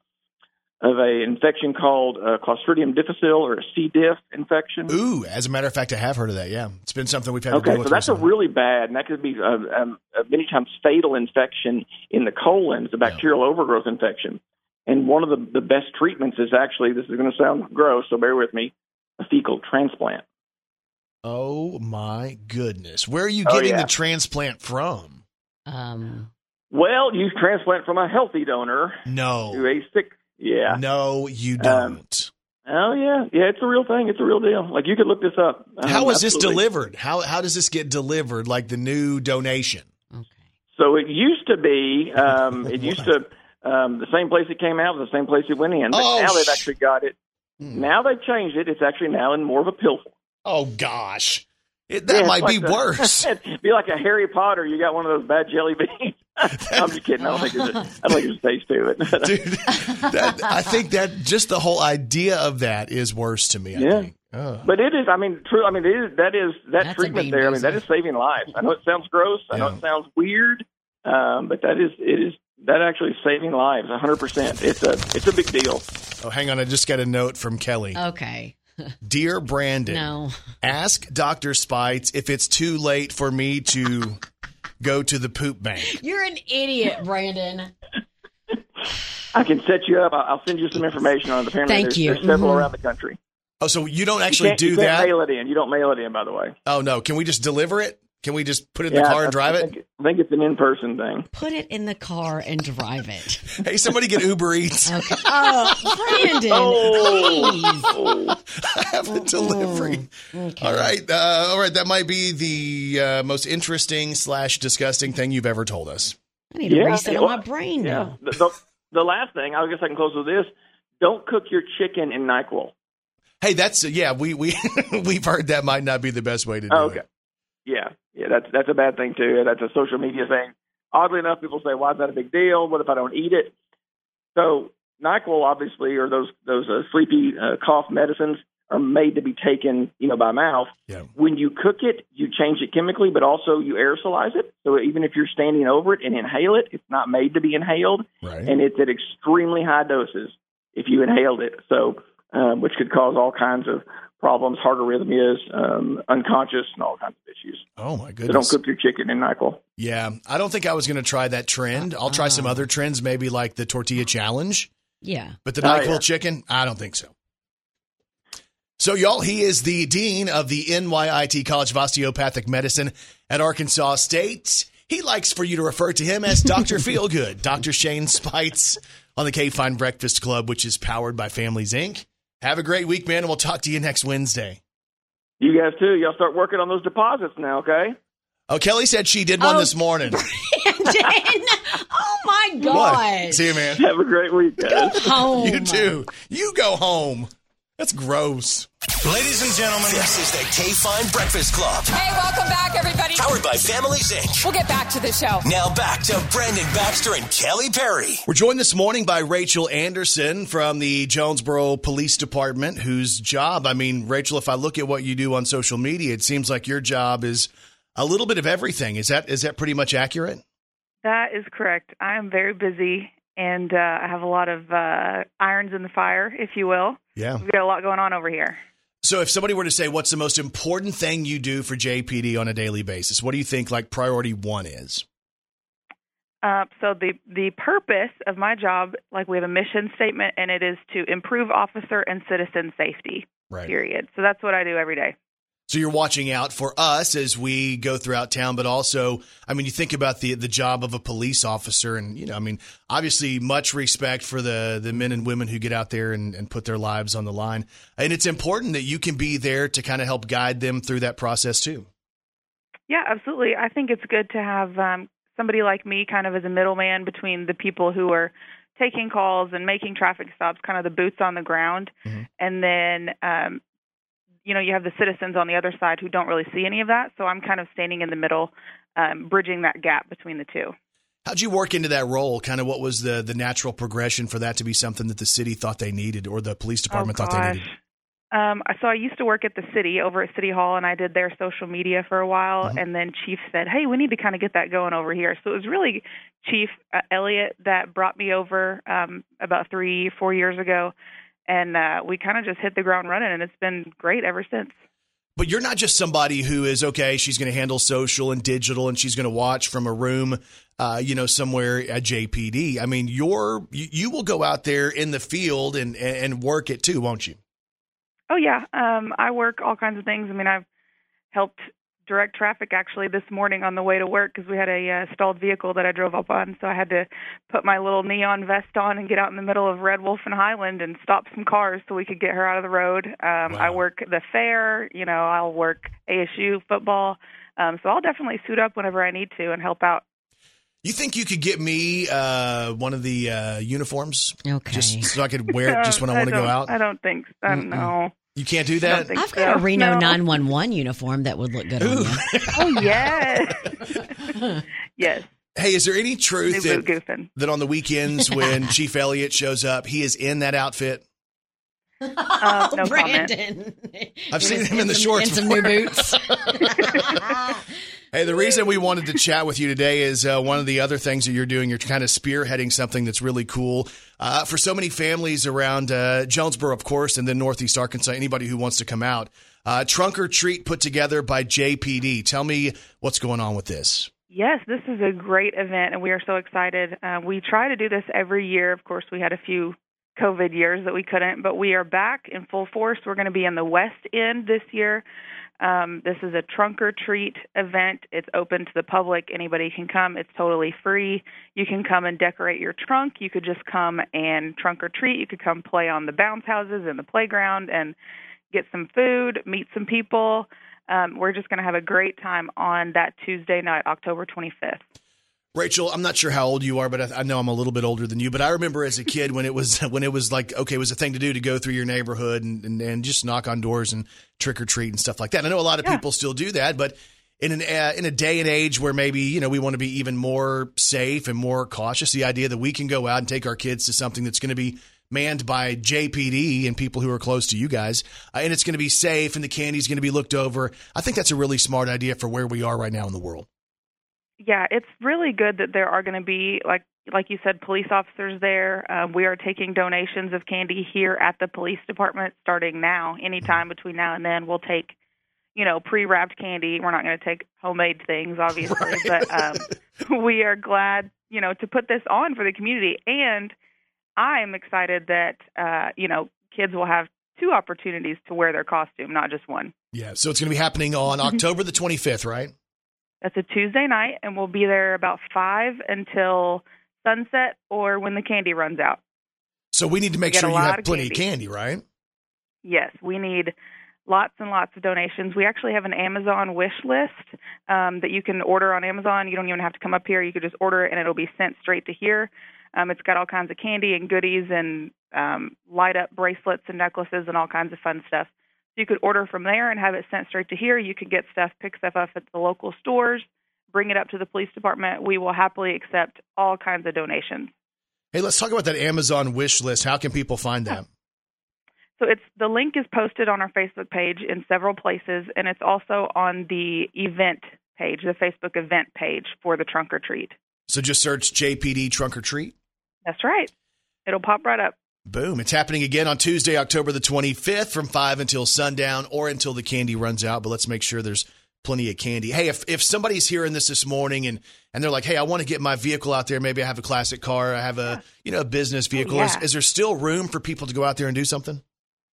of a infection called uh, Clostridium difficile or a C. diff infection. Ooh, as a matter of fact, I have heard of that. Yeah, it's been something we've had to Okay, deal so with. that's a really bad, and that could be a, um, a many times fatal infection in the colon. It's a bacterial overgrowth infection, and one of the, the best treatments is actually this is going to sound gross, so bear with me, a fecal transplant. Oh my goodness, where are you Oh, getting yeah. the transplant from? Um, Well, you transplant from a healthy donor No, to a sick. Yeah. no, you Um, don't. Oh yeah, yeah. It's a real thing. It's a real deal. Like you could look this up. how Um, is this delivered? How how does this get delivered? Like the new donation? Okay. So it used to be, um, it used to, um, the same place it came out was the same place it went in. But Oh, now they've sh- actually got it. Now they've changed it. It's actually now in more of a pill form. Oh gosh, it, that Yeah, might like be the- worse. It'd be like a Harry Potter. You got one of those bad jelly beans. I'm just kidding. I don't think there's a, I don't think there's a taste to it. Dude, that, I think that just the whole idea of that is worse to me. I Yeah. think. Oh. But it is. I mean, true. I mean, it is. That is that That's treatment there. I mean, that is saving lives. I know it sounds gross. I know it sounds weird. Um, but that is. It is. That actually is saving lives. 100. percent It's a. It's a big deal. oh, hang on. I just got a note from Kelly. okay. Dear Brandon, No. ask Dr. Speights if it's too late for me to go to the poop bank. You're an idiot, Brandon. I can set you up. I- I'll send you some information on the Apparently, Thank there's, you. there's several Mhm. around the country. Oh, so you don't You actually can't- do you can't that? Mail it in. You don't mail it in, by the way. Oh no, can we just deliver it? Can we just put it in Yeah, the car and drive I it? I think it's an in-person thing. Put it in the car and drive it. Hey, somebody get Uber Eats. Okay. Oh, Brandon, Oh. I have the delivery. All right, uh, all right. That might be the uh, most interesting slash disgusting thing you've ever told us. I need to Yeah, reset yeah, on my well, brain Yeah. now. The, the, the last thing, I guess I can close with this. Don't cook your chicken in NyQuil. Hey, that's yeah. We we we've heard that might not be the best way to do Oh, okay. it. Yeah, yeah, that's that's a bad thing too. That's a social media thing. Oddly enough, people say, "Why is that a big deal? What if I don't eat it?" So Nyquil, obviously, or those those uh, sleepy uh, cough medicines, are made to be taken, you know, by mouth. Yeah. When you cook it, you change it chemically, but also you aerosolize it. So even if you're standing over it and inhale it, it's not made to be inhaled, Right. and it's at extremely high doses if you inhaled it. So, um, which could cause all kinds of problems, heart arrhythmias, um, unconscious, and all kinds of issues. Oh my goodness! So don't cook your chicken in NyQuil. Yeah, I don't think I was going to try that trend. I'll try some other trends, maybe like the tortilla challenge. Yeah. But the Oh, yeah. chicken, I don't think so. So, y'all, he is the dean of the NYIT College of Osteopathic Medicine at Arkansas State. He likes for you to refer to him as Dr. Feelgood, Dr. Shane Speights on the KFIN Breakfast Club, which is powered by Families Inc. Have a great week, man, and we'll talk to you next Wednesday. You guys too. Y'all start working on those deposits now, okay? Oh, Kelly said she did one Oh, this morning. Brandon, oh my What? God. See you, man. Have a great week, guys. Home. You too. You go home. That's gross. Ladies and gentlemen, this is the KFIN Breakfast Club, Hey, welcome back, everybody. powered by Families Inc. We'll get back to the show. Now back to Brandon Baxter and Kelly Perry. We're joined this morning by Rachel Anderson from the Jonesboro Police Department, whose job, I mean, Rachel, if I look at what you do on social media, it seems like your job is a little bit of everything. Is that is that pretty much accurate? That is correct. I am very busy and uh, I have a lot of uh, irons in the fire, if you will. Yeah. We've got a lot going on over here. So, if somebody were to say, "What's the most important thing you do for JPD on a daily basis?" What do you think like priority one is? Uh, so the the purpose of my job, like we have a mission statement, and it is to improve officer and citizen safety. Right. Period. So that's what I do every day. So you're watching out for us as we go throughout town, but also, I mean, you think about the the job of a police officer, and you know, I mean, obviously, much respect for the the men and women who get out there and, and put their lives on the line, and it's important that you can be there to kind of help guide them through that process too. Yeah, absolutely. I think it's good to have um, somebody like me kind of as a middleman between the people who are taking calls and making traffic stops, kind of the boots on the ground, Mm-hmm. and then um, you know you have the citizens on the other side who don't really see any of that. So I'm kind of standing in the middle, um, bridging that gap between the two. How'd you work into that role? Kind of what was the the natural progression for that to be something that the city thought they needed or the police department oh, thought they needed? Um, so I used to work at the city over at City Hall, and I did their social media for a while. Mm-hmm. And then Chief said, "Hey, we need to kind of get that going over here." So it was really Chief uh, Elliott that brought me over um, about three, four years ago, and uh, we kind of just hit the ground running, and it's been great ever since. But you're not just somebody who is okay. She's going to handle social and digital, and she's going to watch from a room, uh, you know, somewhere at JPD. I mean, you're you, you will go out there in the field and and work it too, won't you? Oh yeah, um, I work all kinds of things. I mean, I've helped direct traffic actually this morning on the way to work because we had a uh, stalled vehicle that I drove up on, so I had to put my little neon vest on and get out in the middle of Red Wolf and Highland and stop some cars so we could get her out of the road. Um, I work the fair, you know, I'll work ASU football, um, so I'll definitely suit up whenever I need to and help out. You think you could get me uh, one of the uh, uniforms? Okay. Just so I could wear it just when I want to go out? I don't think. so. don't know. You can't do that? I've got a. Reno No. 911 uniform that would look good on you. Oh yes, yes. Hey, is there any truth that, that on the weekends when Chief Elliott shows up, he is in that outfit? Uh, no comment. Brandon. I've seen him in the shorts and some new boots. Hey, the reason we wanted to chat with you today is uh, one of the other things that you're doing. You're kind of spearheading something that's really cool uh, for so many families around uh, Jonesboro, of course, and then Northeast Arkansas. Anybody who wants to come out, uh, trunk or treat put together by JPD. Tell me what's going on with this. Yes, this is a great event, and we are so excited. Uh, we try to do this every year. Of course, we had a few COVID years that we couldn't, but we are back in full force. We're going to be in the West End this year. Um, this is a trunk or treat event. It's open to the public. Anybody can come. It's totally free. You can come and decorate your trunk. You could just come and trunk or treat. You could come play on the bounce houses and the playground and get some food, meet some people. Um, we're just going to have a great time on that Tuesday night, October 25th. Rachel, I'm not sure how old you are, but I, I know I'm a little bit older than you. But I remember as a kid when it was when it was like okay, it was a thing to do to go through your neighborhood and, and, and just knock on doors and trick or treat and stuff like that. I know a lot of people still do that, but in an uh, in a day and age where maybe you know we want to be even more safe and more cautious, the idea that we can go out and take our kids to something that's going to be manned by JPD and people who are close to you guys, uh, and it's going to be safe and the candy's going to be looked over. I think that's a really smart idea for where we are right now in the world. Yeah, it's really good that there are going to be like like you said, police officers there. Um, we are taking donations of candy here at the police department starting now. Anytime between now and then, we'll take you know pre-wrapped candy. We're not going to take homemade things, obviously, but um, we are glad you know to put this on for the community. And I am excited that uh, you know kids will have two opportunities to wear their costume, not just one. Yeah, so it's going to be happening on October the 25th, right? That's a Tuesday night, and we'll be there about five until sunset or when the candy runs out. So we need to make We sure you have of plenty candy. of candy, right? Yes, we need lots and lots of donations. We actually have an Amazon wish list um, that you can order on Amazon. You don't even have to come up here. You could just order it, and it'll be sent straight to here. Um, it's got all kinds of candy and goodies and um, light up bracelets and necklaces and all kinds of fun stuff. You could order from there and have it sent straight to here. You could get stuff, pick stuff up at the local stores, bring it up to the police department. We will happily accept all kinds of donations. Hey, let's talk about that Amazon wish list. How can people find that? So it's the link is posted on our Facebook page in several places, and it's also on the event page, the Facebook event page for the trunk or treat. So just search JPD Trunk or Treat. That's right. It'll pop right up. Boom. It's happening again on Tuesday, October the 25th from 5 until sundown or until the candy runs out. But let's make sure there's plenty of candy. Hey, if, if somebody's hearing this this morning and, and they're like, hey, I want to get my vehicle out there. Maybe I have a classic car. I have a, you know, a business oh, vehicle. yeah. is, is there still room for people to go out there and do something?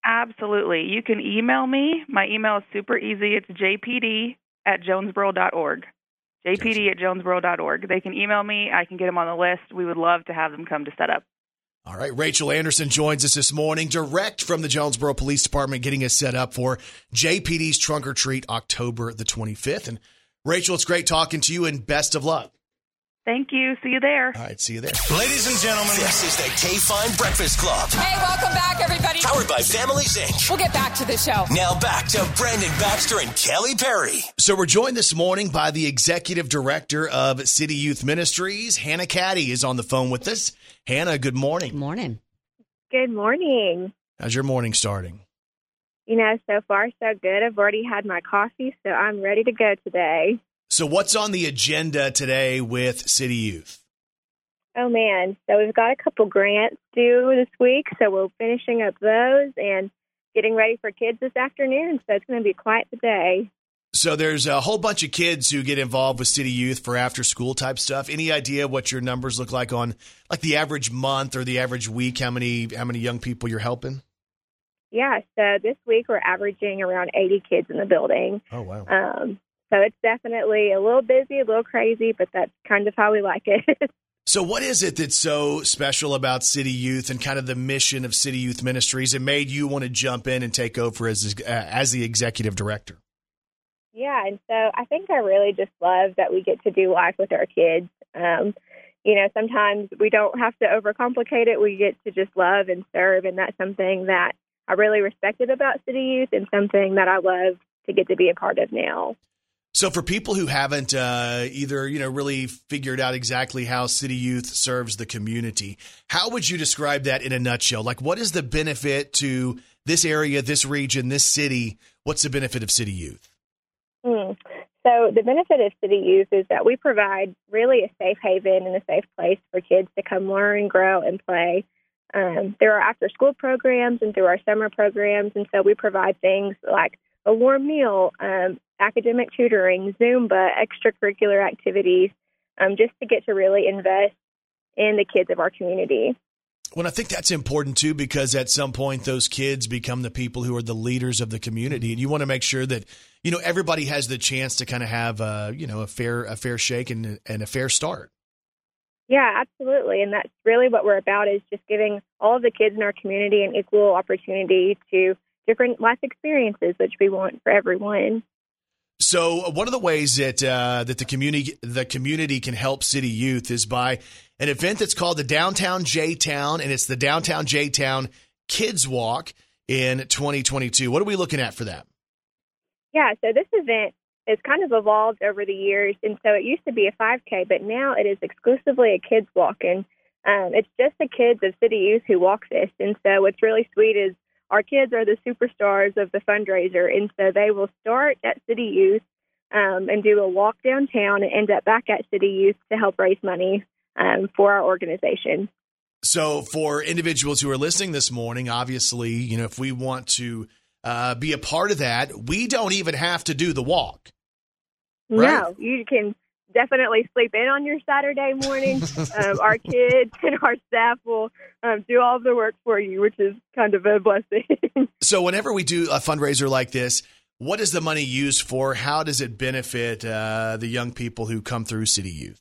Absolutely. You can email me. My email is super easy. It's jpd at jonesboro.org. jpd at jonesboro.org. They can email me. I can get them on the list. We would love to have them come to set up. All right. Rachel Anderson joins us this morning, direct from the Jonesboro Police Department, getting us set up for JPD's Trunk or Treat October the 25th. And Rachel, it's great talking to you and best of luck. Thank you. See you there. All right. See you there. Ladies and gentlemen, this is the KFIN Breakfast Club. Hey, welcome back, everybody. Powered by Families Inc. We'll get back to the show. Now back to Brandon Baxter and Kelly Perry. So we're joined this morning by the executive director of City Youth Ministries. Hannah Caddy is on the phone with us. Hannah, good morning. Good morning. Good morning. How's your morning starting? You know, so far so good. I've already had my coffee, so I'm ready to go today. So what's on the agenda today with City Youth? Oh man, so we've got a couple grants due this week, so we're finishing up those and getting ready for kids this afternoon. So it's going to be quite the day. So there's a whole bunch of kids who get involved with City Youth for after school type stuff. Any idea what your numbers look like on like the average month or the average week? How many how many young people you're helping? Yeah, so this week we're averaging around 80 kids in the building. Oh wow. Um, so it's definitely a little busy, a little crazy, but that's kind of how we like it. So what is it that's so special about City Youth and kind of the mission of City Youth Ministries? It made you want to jump in and take over as uh, as the executive director. Yeah, and so I think I really just love that we get to do life with our kids. Um, you know, sometimes we don't have to overcomplicate it. We get to just love and serve, and that's something that I really respected about City Youth and something that I love to get to be a part of now. So for people who haven't uh, either you know really figured out exactly how City Youth serves the community, how would you describe that in a nutshell? Like, what is the benefit to this area, this region, this city? What's the benefit of City Youth? Mm. So the benefit of City Youth is that we provide really a safe haven and a safe place for kids to come learn, grow, and play. Um, there are after school programs and through our summer programs, and so we provide things like a warm meal, um, academic tutoring, Zumba, extracurricular activities, um, just to get to really invest in the kids of our community. Well, I think that's important too because at some point those kids become the people who are the leaders of the community, and you want to make sure that you know everybody has the chance to kind of have a you know a fair a fair shake and and a fair start. Yeah, absolutely. And that's really what we're about is just giving all of the kids in our community an equal opportunity to different life experiences, which we want for everyone. So one of the ways that uh, that the community the community can help City Youth is by an event that's called the Downtown J Town, and it's the Downtown J Town Kids Walk in 2022. What are we looking at for that? Yeah, so this event has kind of evolved over the years, and so it used to be a 5K, but now it is exclusively a kids walk, and um, it's just the kids of City Youth who walk this. And so what's really sweet is our kids are the superstars of the fundraiser, and so they will start at City Youth um, and do a walk downtown and end up back at City Youth to help raise money um, for our organization. So for individuals who are listening this morning, obviously, you know, if we want to uh, be a part of that, we don't even have to do the walk. Right. No, you can definitely sleep in on your Saturday morning. um, our kids and our staff will um, do all of the work for you, which is kind of a blessing. So whenever we do a fundraiser like this, what is the money used for? How does it benefit uh, the young people who come through City Youth?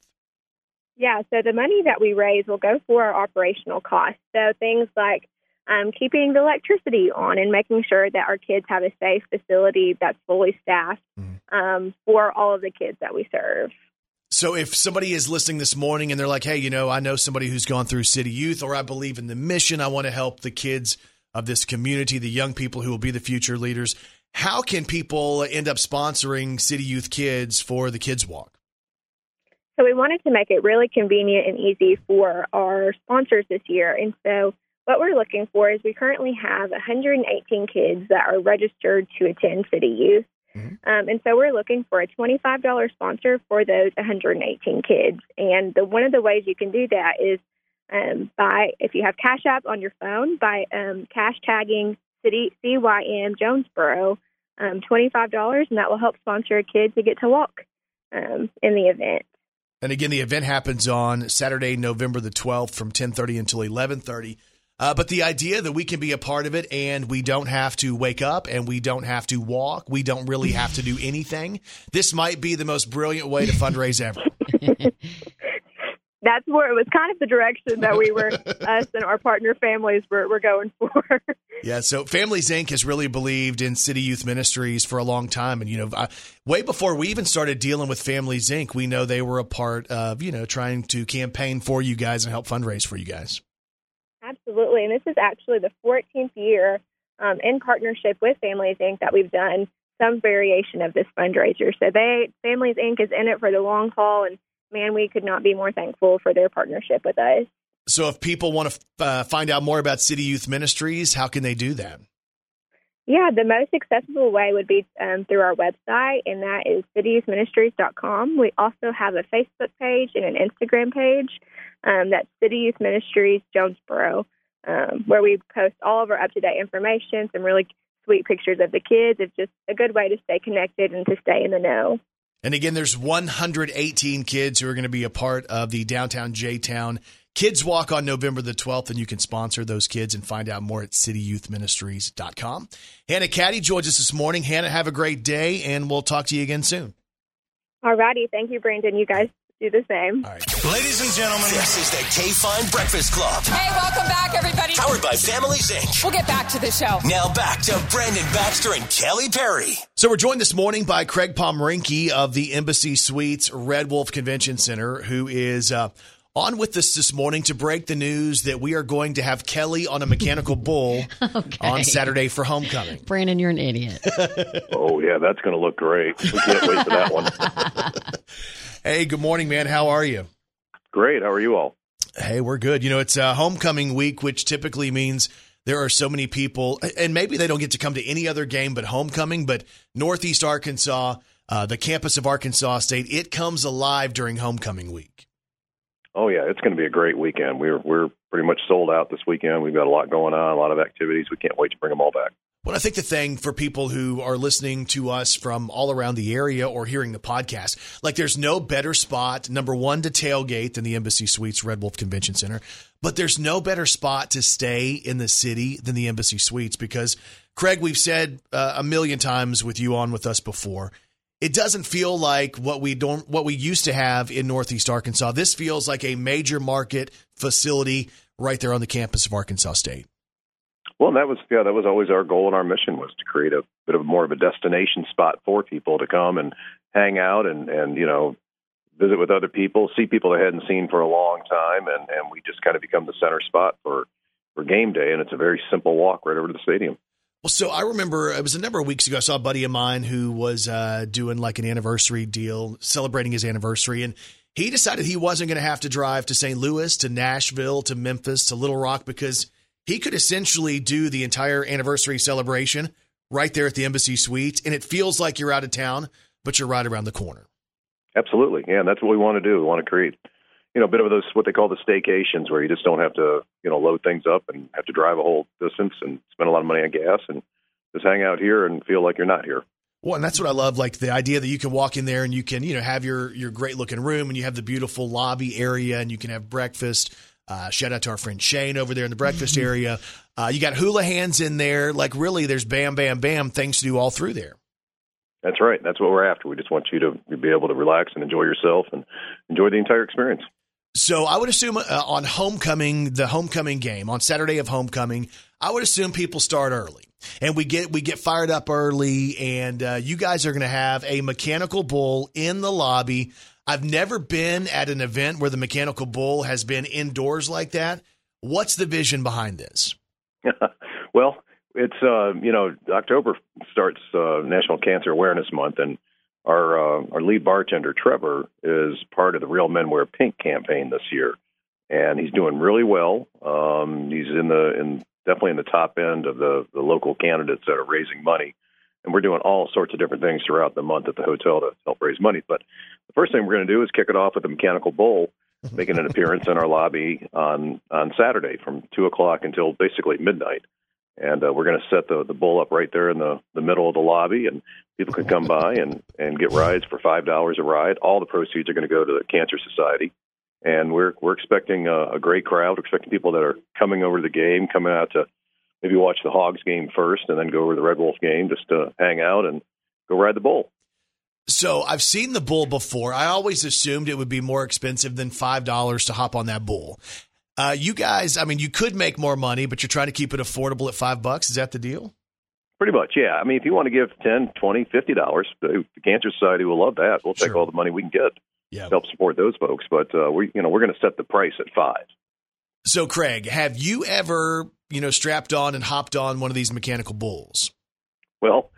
yeah, so the money that we raise will go for our operational costs. So things like um, keeping the electricity on and making sure that our kids have a safe facility that's fully staffed um, for all of the kids that we serve. So if somebody is listening this morning and they're like, "Hey, you know, I know somebody who's gone through City Youth, or I believe in the mission. I want to help the kids of this community, the young people who will be the future leaders." How can people end up sponsoring City Youth Kids for the Kids Walk? So we wanted to make it really convenient and easy for our sponsors this year. And so what we're looking for is we currently have 118 kids that are registered to attend City Youth. Um, and so we're looking for a $25 sponsor for those 118 kids. And the, one of the ways you can do that is um, by if you have Cash App on your phone by um, cash tagging City CYM Jonesboro um, twenty five dollars, and that will help sponsor a kid to get to walk um, in the event. And again, the event happens on Saturday, November the 12th from 1030 until 1130. Uh, but the idea that we can be a part of it and we don't have to wake up and we don't have to walk, we don't really have to do anything. This might be the most brilliant way to fundraise ever. That's where it was kind of the direction that we were, us and our partner families were, were going for. Yeah, so Families Inc. has really believed in City Youth Ministries for a long time, and you know, uh, way before we even started dealing with Families Inc., we know they were a part of you know trying to campaign for you guys and help fundraise for you guys. Absolutely, and this is actually the 14th year um, in partnership with Families Inc. that we've done some variation of this fundraiser. So they Families Inc. is in it for the long haul, and man, we could not be more thankful for their partnership with us. So, if people want to uh, find out more about City Youth Ministries, how can they do that? Yeah, the most accessible way would be um, through our website, and that is cityyouthministries.com. We also have a Facebook page and an Instagram page. Um, that's City Youth Ministries Jonesboro, um, where we post all of our up to date information, some really sweet pictures of the kids. It's just a good way to stay connected and to stay in the know. And again, there's 118 kids who are going to be a part of the downtown J Town Kids Walk on November the 12th, and you can sponsor those kids and find out more at cityyouthministries.com. Hannah Caddy joins us this morning. Hannah, have a great day, and we'll talk to you again soon. All righty. Thank you, Brandon. You guys do the same. All right. Ladies and gentlemen, this is the KFIN Breakfast Club. Hey, welcome back, everybody. Powered by Families Inc. We'll get back to the show. Now back to Brandon Baxter and Kelly Perry. So we're joined this morning by Craig Pomeranke of the Embassy Suites Red Wolf Convention Center, who is uh, on with us this morning to break the news that we are going to have Kelly on a mechanical bull Okay. on Saturday for homecoming. Brandon, you're an idiot. Oh yeah, that's going to look great. We can't wait for that one. Hey, good morning, man. How are you? Great. How are you all? Hey, we're good. You know, it's uh, homecoming week, which typically means there are so many people, and maybe they don't get to come to any other game but homecoming. But Northeast Arkansas, uh, the campus of Arkansas State, it comes alive during homecoming week. Oh yeah, it's going to be a great weekend. We're we're pretty much sold out this weekend. We've got a lot going on, a lot of activities. We can't wait to bring them all back. Well, I think the thing for people who are listening to us from all around the area or hearing the podcast, like there's no better spot, number one, to tailgate than the Embassy Suites Red Wolf Convention Center. But there's no better spot to stay in the city than the Embassy Suites because, Craig, we've said uh, a million times with you on with us before. It doesn't feel like what we don't what we used to have in Northeast Arkansas. This feels like a major market facility right there on the campus of Arkansas State. Well, that was yeah, that was always our goal and our mission was to create a bit of more of a destination spot for people to come and hang out and and you know visit with other people, see people they hadn't seen for a long time, and and we just kind of become the center spot for for game day, and it's a very simple walk right over to the stadium. Well, so I remember it was a number of weeks ago. I saw a buddy of mine who was uh, doing like an anniversary deal, celebrating his anniversary, and he decided he wasn't going to have to drive to St. Louis, to Nashville, to Memphis, to Little Rock because he could essentially do the entire anniversary celebration right there at the Embassy Suites, and it feels like you're out of town, but you're right around the corner. Absolutely, yeah, and that's what we want to do. We want to create, you know, a bit of those what they call the staycations, where you just don't have to, you know, load things up and have to drive a whole distance and spend a lot of money on gas, and just hang out here and feel like you're not here. Well, and that's what I love, like the idea that you can walk in there and you can, you know, have your your great looking room and you have the beautiful lobby area and you can have breakfast. Uh, shout out to our friend Shane over there in the breakfast area. Uh, you got hula hands in there. Like really, there's bam, bam, bam things to do all through there. That's right. That's what we're after. We just want you to be able to relax and enjoy yourself and enjoy the entire experience. So I would assume uh, on homecoming, the homecoming game on Saturday of homecoming, I would assume people start early and we get we get fired up early, and uh, you guys are going to have a mechanical bull in the lobby. I've never been at an event where the mechanical bull has been indoors like that. What's the vision behind this? well, it's uh, you know October starts uh, National Cancer Awareness Month, and our uh, our lead bartender Trevor is part of the Real Men Wear Pink campaign this year, and he's doing really well. Um, he's in the in definitely in the top end of the the local candidates that are raising money, and we're doing all sorts of different things throughout the month at the hotel to help raise money. But first thing we're going to do is kick it off with a mechanical bowl. making an appearance in our lobby on on Saturday from two o'clock until basically midnight. And uh, we're going to set the the bull up right there in the the middle of the lobby, and people can come by and and get rides for five dollars a ride. All the proceeds are going to go to the Cancer Society, and we're we're expecting a, a great crowd. We're expecting people that are coming over to the game, coming out to maybe watch the Hogs game first, and then go over to the Red Wolf game just to hang out and go ride the bull. So I've seen the bull before. I always assumed it would be more expensive than five dollars to hop on that bull. Uh, you guys, I mean, you could make more money, but you're trying to keep it affordable at five bucks. Is that the deal? Pretty much, yeah. I mean, if you want to give ten, twenty, fifty dollars, the the Cancer Society will love that. We'll take Sure. all the money we can get Yeah. to help support those folks. But uh, we, you know, we're going to set the price at five. So, Craig, have you ever, you know, strapped on and hopped on one of these mechanical bulls? Well,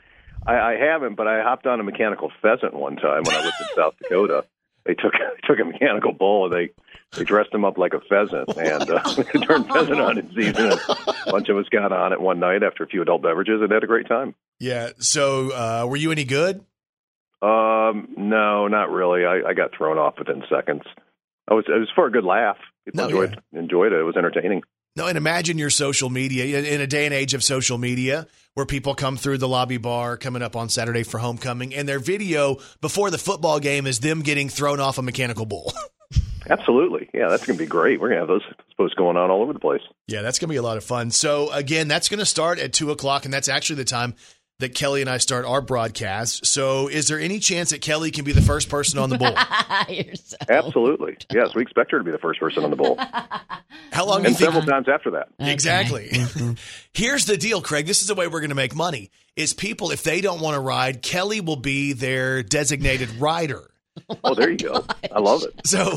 I, I haven't, but I hopped on a mechanical pheasant one time when I lived in South Dakota. They took took a mechanical bull and they they dressed him up like a pheasant and uh, turned pheasant on in season. And a bunch of us got on it one night after a few adult beverages and had a great time. Yeah. So, uh, were you any good? Um, no, not really. I, I got thrown off within seconds. I was it was for a good laugh. People No, enjoyed enjoyed it. It was entertaining. No, and imagine your social media in a day and age of social media where people come through the lobby bar coming up on Saturday for homecoming, and their video before the football game is them getting thrown off a mechanical bull. Absolutely, yeah, that's going to be great. We're going to have those posts going on all over the place. Yeah, that's going to be a lot of fun. So, again, that's going to start at 2 o'clock, and that's actually the time that Kelly and I start our broadcast. So, is there any chance that Kelly can be the first person on the bull? So- Absolutely, yes. We expect her to be the first person on the bowl, How long do you and think? several times after that. Exactly. Here's the deal, Craig. This is the way we're going to make money. Is people if they don't want to ride, Kelly will be their designated rider. Oh, there you go. I love it. So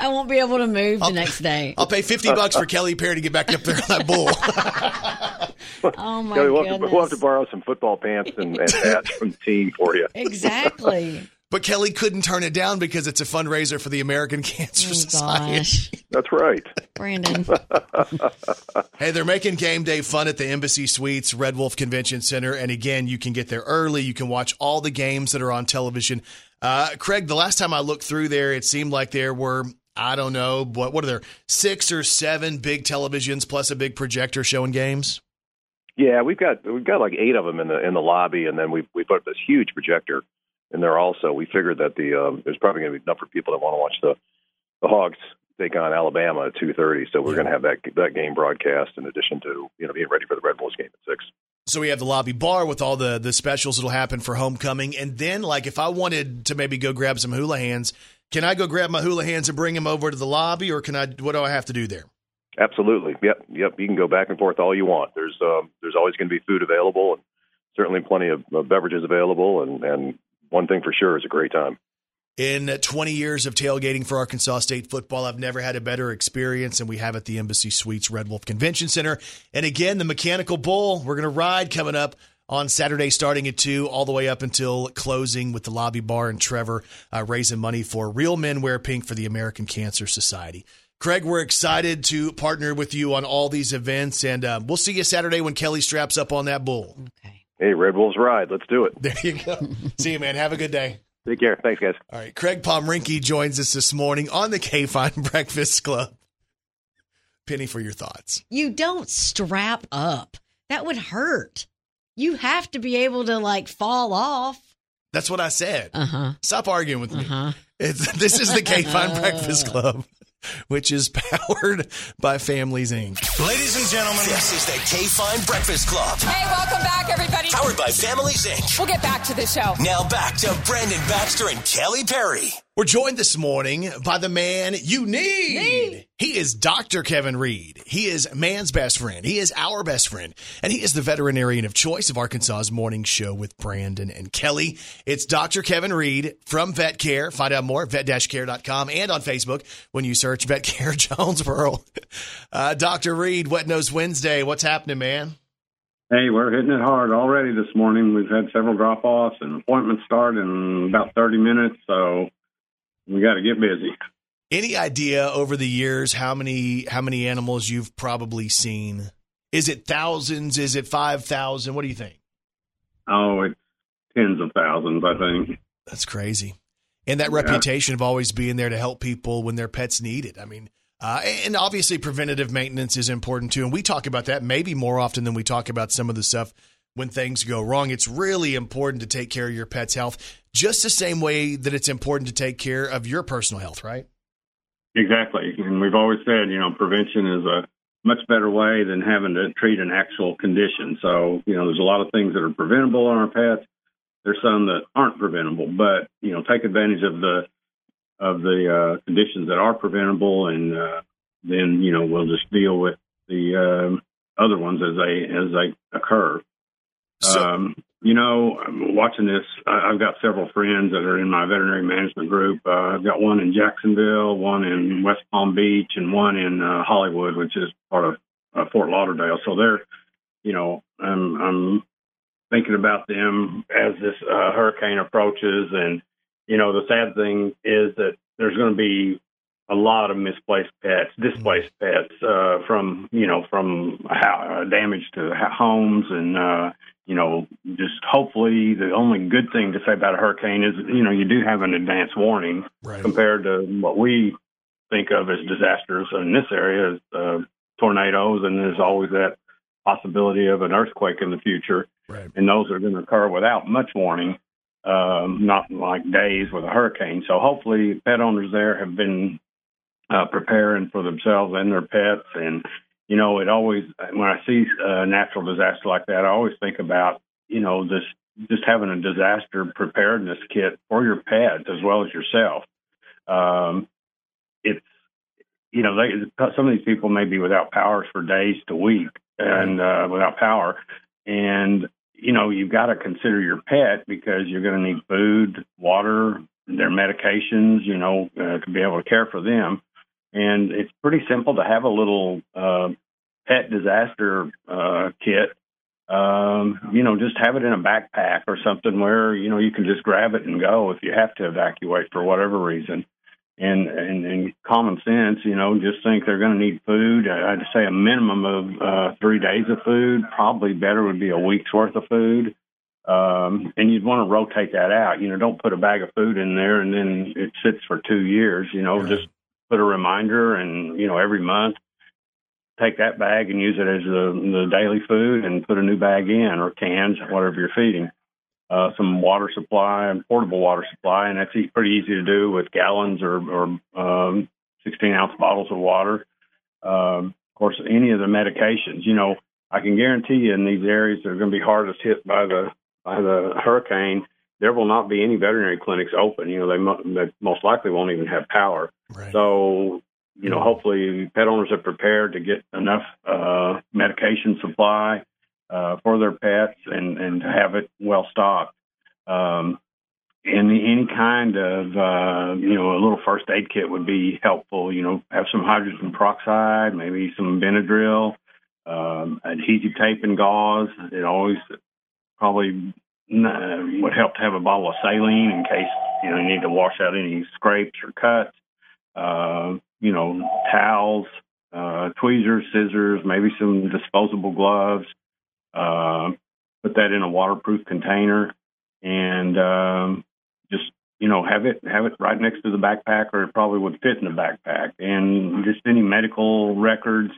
I won't be able to move the next day. I'll pay 50 bucks for Kelly Perry to get back up there on that bull. Oh my Kelly, we'll, have to, goodness. we'll have to borrow some football pants and, and hats from the team for you. Exactly. But Kelly couldn't turn it down because it's a fundraiser for the American Cancer Oh, Society. gosh. That's right. Brandon. Hey, they're making game day fun at the Embassy Suites Red Wolf Convention Center. And again, you can get there early. You can watch all the games that are on television. Uh, Craig, the last time I looked through there, it seemed like there were, I don't know, what, what are there, six or seven big televisions plus a big projector showing games? Yeah, we've got we've got like eight of them in the in the lobby, and then we we put this huge projector in there also. We figured that the um, there's probably going to be enough for people that want to watch the the Hogs take on Alabama at two thirty. So we're going to have that that game broadcast in addition to you know being ready for the Red Bulls game at six. So we have the lobby bar with all the the specials that'll happen for homecoming, and then like if I wanted to maybe go grab some hula hands, can I go grab my hula hands and bring them over to the lobby, or can I? What do I have to do there? Absolutely. Yep. Yep. You can go back and forth all you want. There's um, there's always going to be food available and certainly plenty of, of beverages available. And, and one thing for sure is a great time. In 20 years of tailgating for Arkansas State football, I've never had a better experience than we have at the Embassy Suites Red Wolf Convention Center. And again, the Mechanical Bull, we're going to ride coming up on Saturday starting at 2 all the way up until closing with the lobby bar and Trevor uh, raising money for Real Men Wear Pink for the American Cancer Society. Craig, we're excited to partner with you on all these events, and uh, we'll see you Saturday when Kelly straps up on that bull. Hey, Red Wolves ride. Let's do it. There you go. see you, man. Have a good day. Take care. Thanks, guys. All right. Craig Pomrinky joins us this morning on the KFIN Breakfast Club. Penny for your thoughts. You don't strap up. That would hurt. You have to be able to like fall off. That's what I said. Uh huh. Stop arguing with me. Uh-huh. It's, this is the KFIN Breakfast Club, which is powered by Families Inc. Ladies and gentlemen, this is the KFIN Breakfast Club. Hey, welcome back, everybody. Powered by Families Inc. We'll get back to the show. Now back to Brandon Baxter and Kelly Perry. We're joined this morning by the man you need. He is Dr. Kevin Reed. He is man's best friend. He is our best friend. And he is the veterinarian of choice of Arkansas's morning show with Brandon and Kelly. It's Dr. Kevin Reed from Vet Care. Find out more at vet-care.com and on Facebook when you search Vet Care Jonesboro. Uh, Dr. Reed, Wet Nose Wednesday. What's happening, man? Hey, we're hitting it hard already this morning. We've had several drop offs and appointments start in about 30 minutes, so we got to get busy. Any idea over the years how many how many animals you've probably seen? Is it thousands? Is it five thousand? What do you think? Oh, it's tens of thousands, I think. That's crazy. and that Yeah. reputation of always being there to help people when their pets need it. I mean, uh, and obviously preventative maintenance is important too. And we talk about that maybe more often than we talk about some of the stuff when things go wrong. It's really important to take care of your pet's health, just the same way that it's important to take care of your personal health, right? Exactly. And we've always said, you know, prevention is a much better way than having to treat an actual condition. So, you know, there's a lot of things that are preventable on our pets. There's some that aren't preventable, but, you know, take advantage of the of the uh, conditions that are preventable and uh, then, you know, we'll just deal with the um, other ones as they as they occur. Um, you know, I'm watching this. I, I've got several friends that are in my veterinary management group. Uh, I've got one in Jacksonville, one in West Palm Beach, and one in uh, Hollywood, which is part of uh, Fort Lauderdale. So they're, you know, I'm I'm thinking about them as this uh, hurricane approaches, and you know, the sad thing is that there's going to be a lot of misplaced pets, displaced pets uh, from you know from how, uh, damage to homes, and uh, you know just hopefully the only good thing to say about a hurricane is you know you do have an advance warning compared to what we think of as disasters in this area as uh, tornadoes, and there's always that possibility of an earthquake in the future, and those are going to occur without much warning um, not like days with a hurricane. So hopefully, pet owners there have been uh, preparing for themselves and their pets. And you know, it always when I see a natural disaster like that, I always think about you know this just having a disaster preparedness kit for your pet as well as yourself. Um, it's you know, they, some of these people may be without power for days to week and uh, without power, and you know, you've got to consider your pet because you're going to need food, water, their medications, you know, uh, to be able to care for them. And it's pretty simple to have a little uh, pet disaster uh, kit. Um, you know, just have it in a backpack or something where you know you can just grab it and go if you have to evacuate for whatever reason. And and, and common sense, you know, just think they're going to need food. I'd say a minimum of uh, three days of food. Probably better would be a week's worth of food. Um, and you'd want to rotate that out. You know, don't put a bag of food in there and then it sits for two years. You know, just put a reminder and you know every month take that bag and use it as the, the daily food and put a new bag in or cans, whatever you're feeding. Uh, some water supply, and portable water supply, and that's pretty easy to do with gallons or, or um, 16 ounce bottles of water. Um, of course, any of the medications, you know, I can guarantee you in these areas that are going to be hardest hit by the by the hurricane, there will not be any veterinary clinics open. You know, they, mo- they most likely won't even have power. So, you know, hopefully pet owners are prepared to get enough uh, medication supply uh, for their pets and, and to have it well stocked. Um, and any kind of, uh, you know, a little first aid kit would be helpful. You know, have some hydrogen peroxide, maybe some Benadryl, um, adhesive tape and gauze. It always probably uh, would help to have a bottle of saline in case, you know, you need to wash out any scrapes or cuts. Uh, you know, towels, uh, tweezers, scissors, maybe some disposable gloves. Uh, put that in a waterproof container and um, just you know have it have it right next to the backpack, or it probably would fit in the backpack. And just any medical records.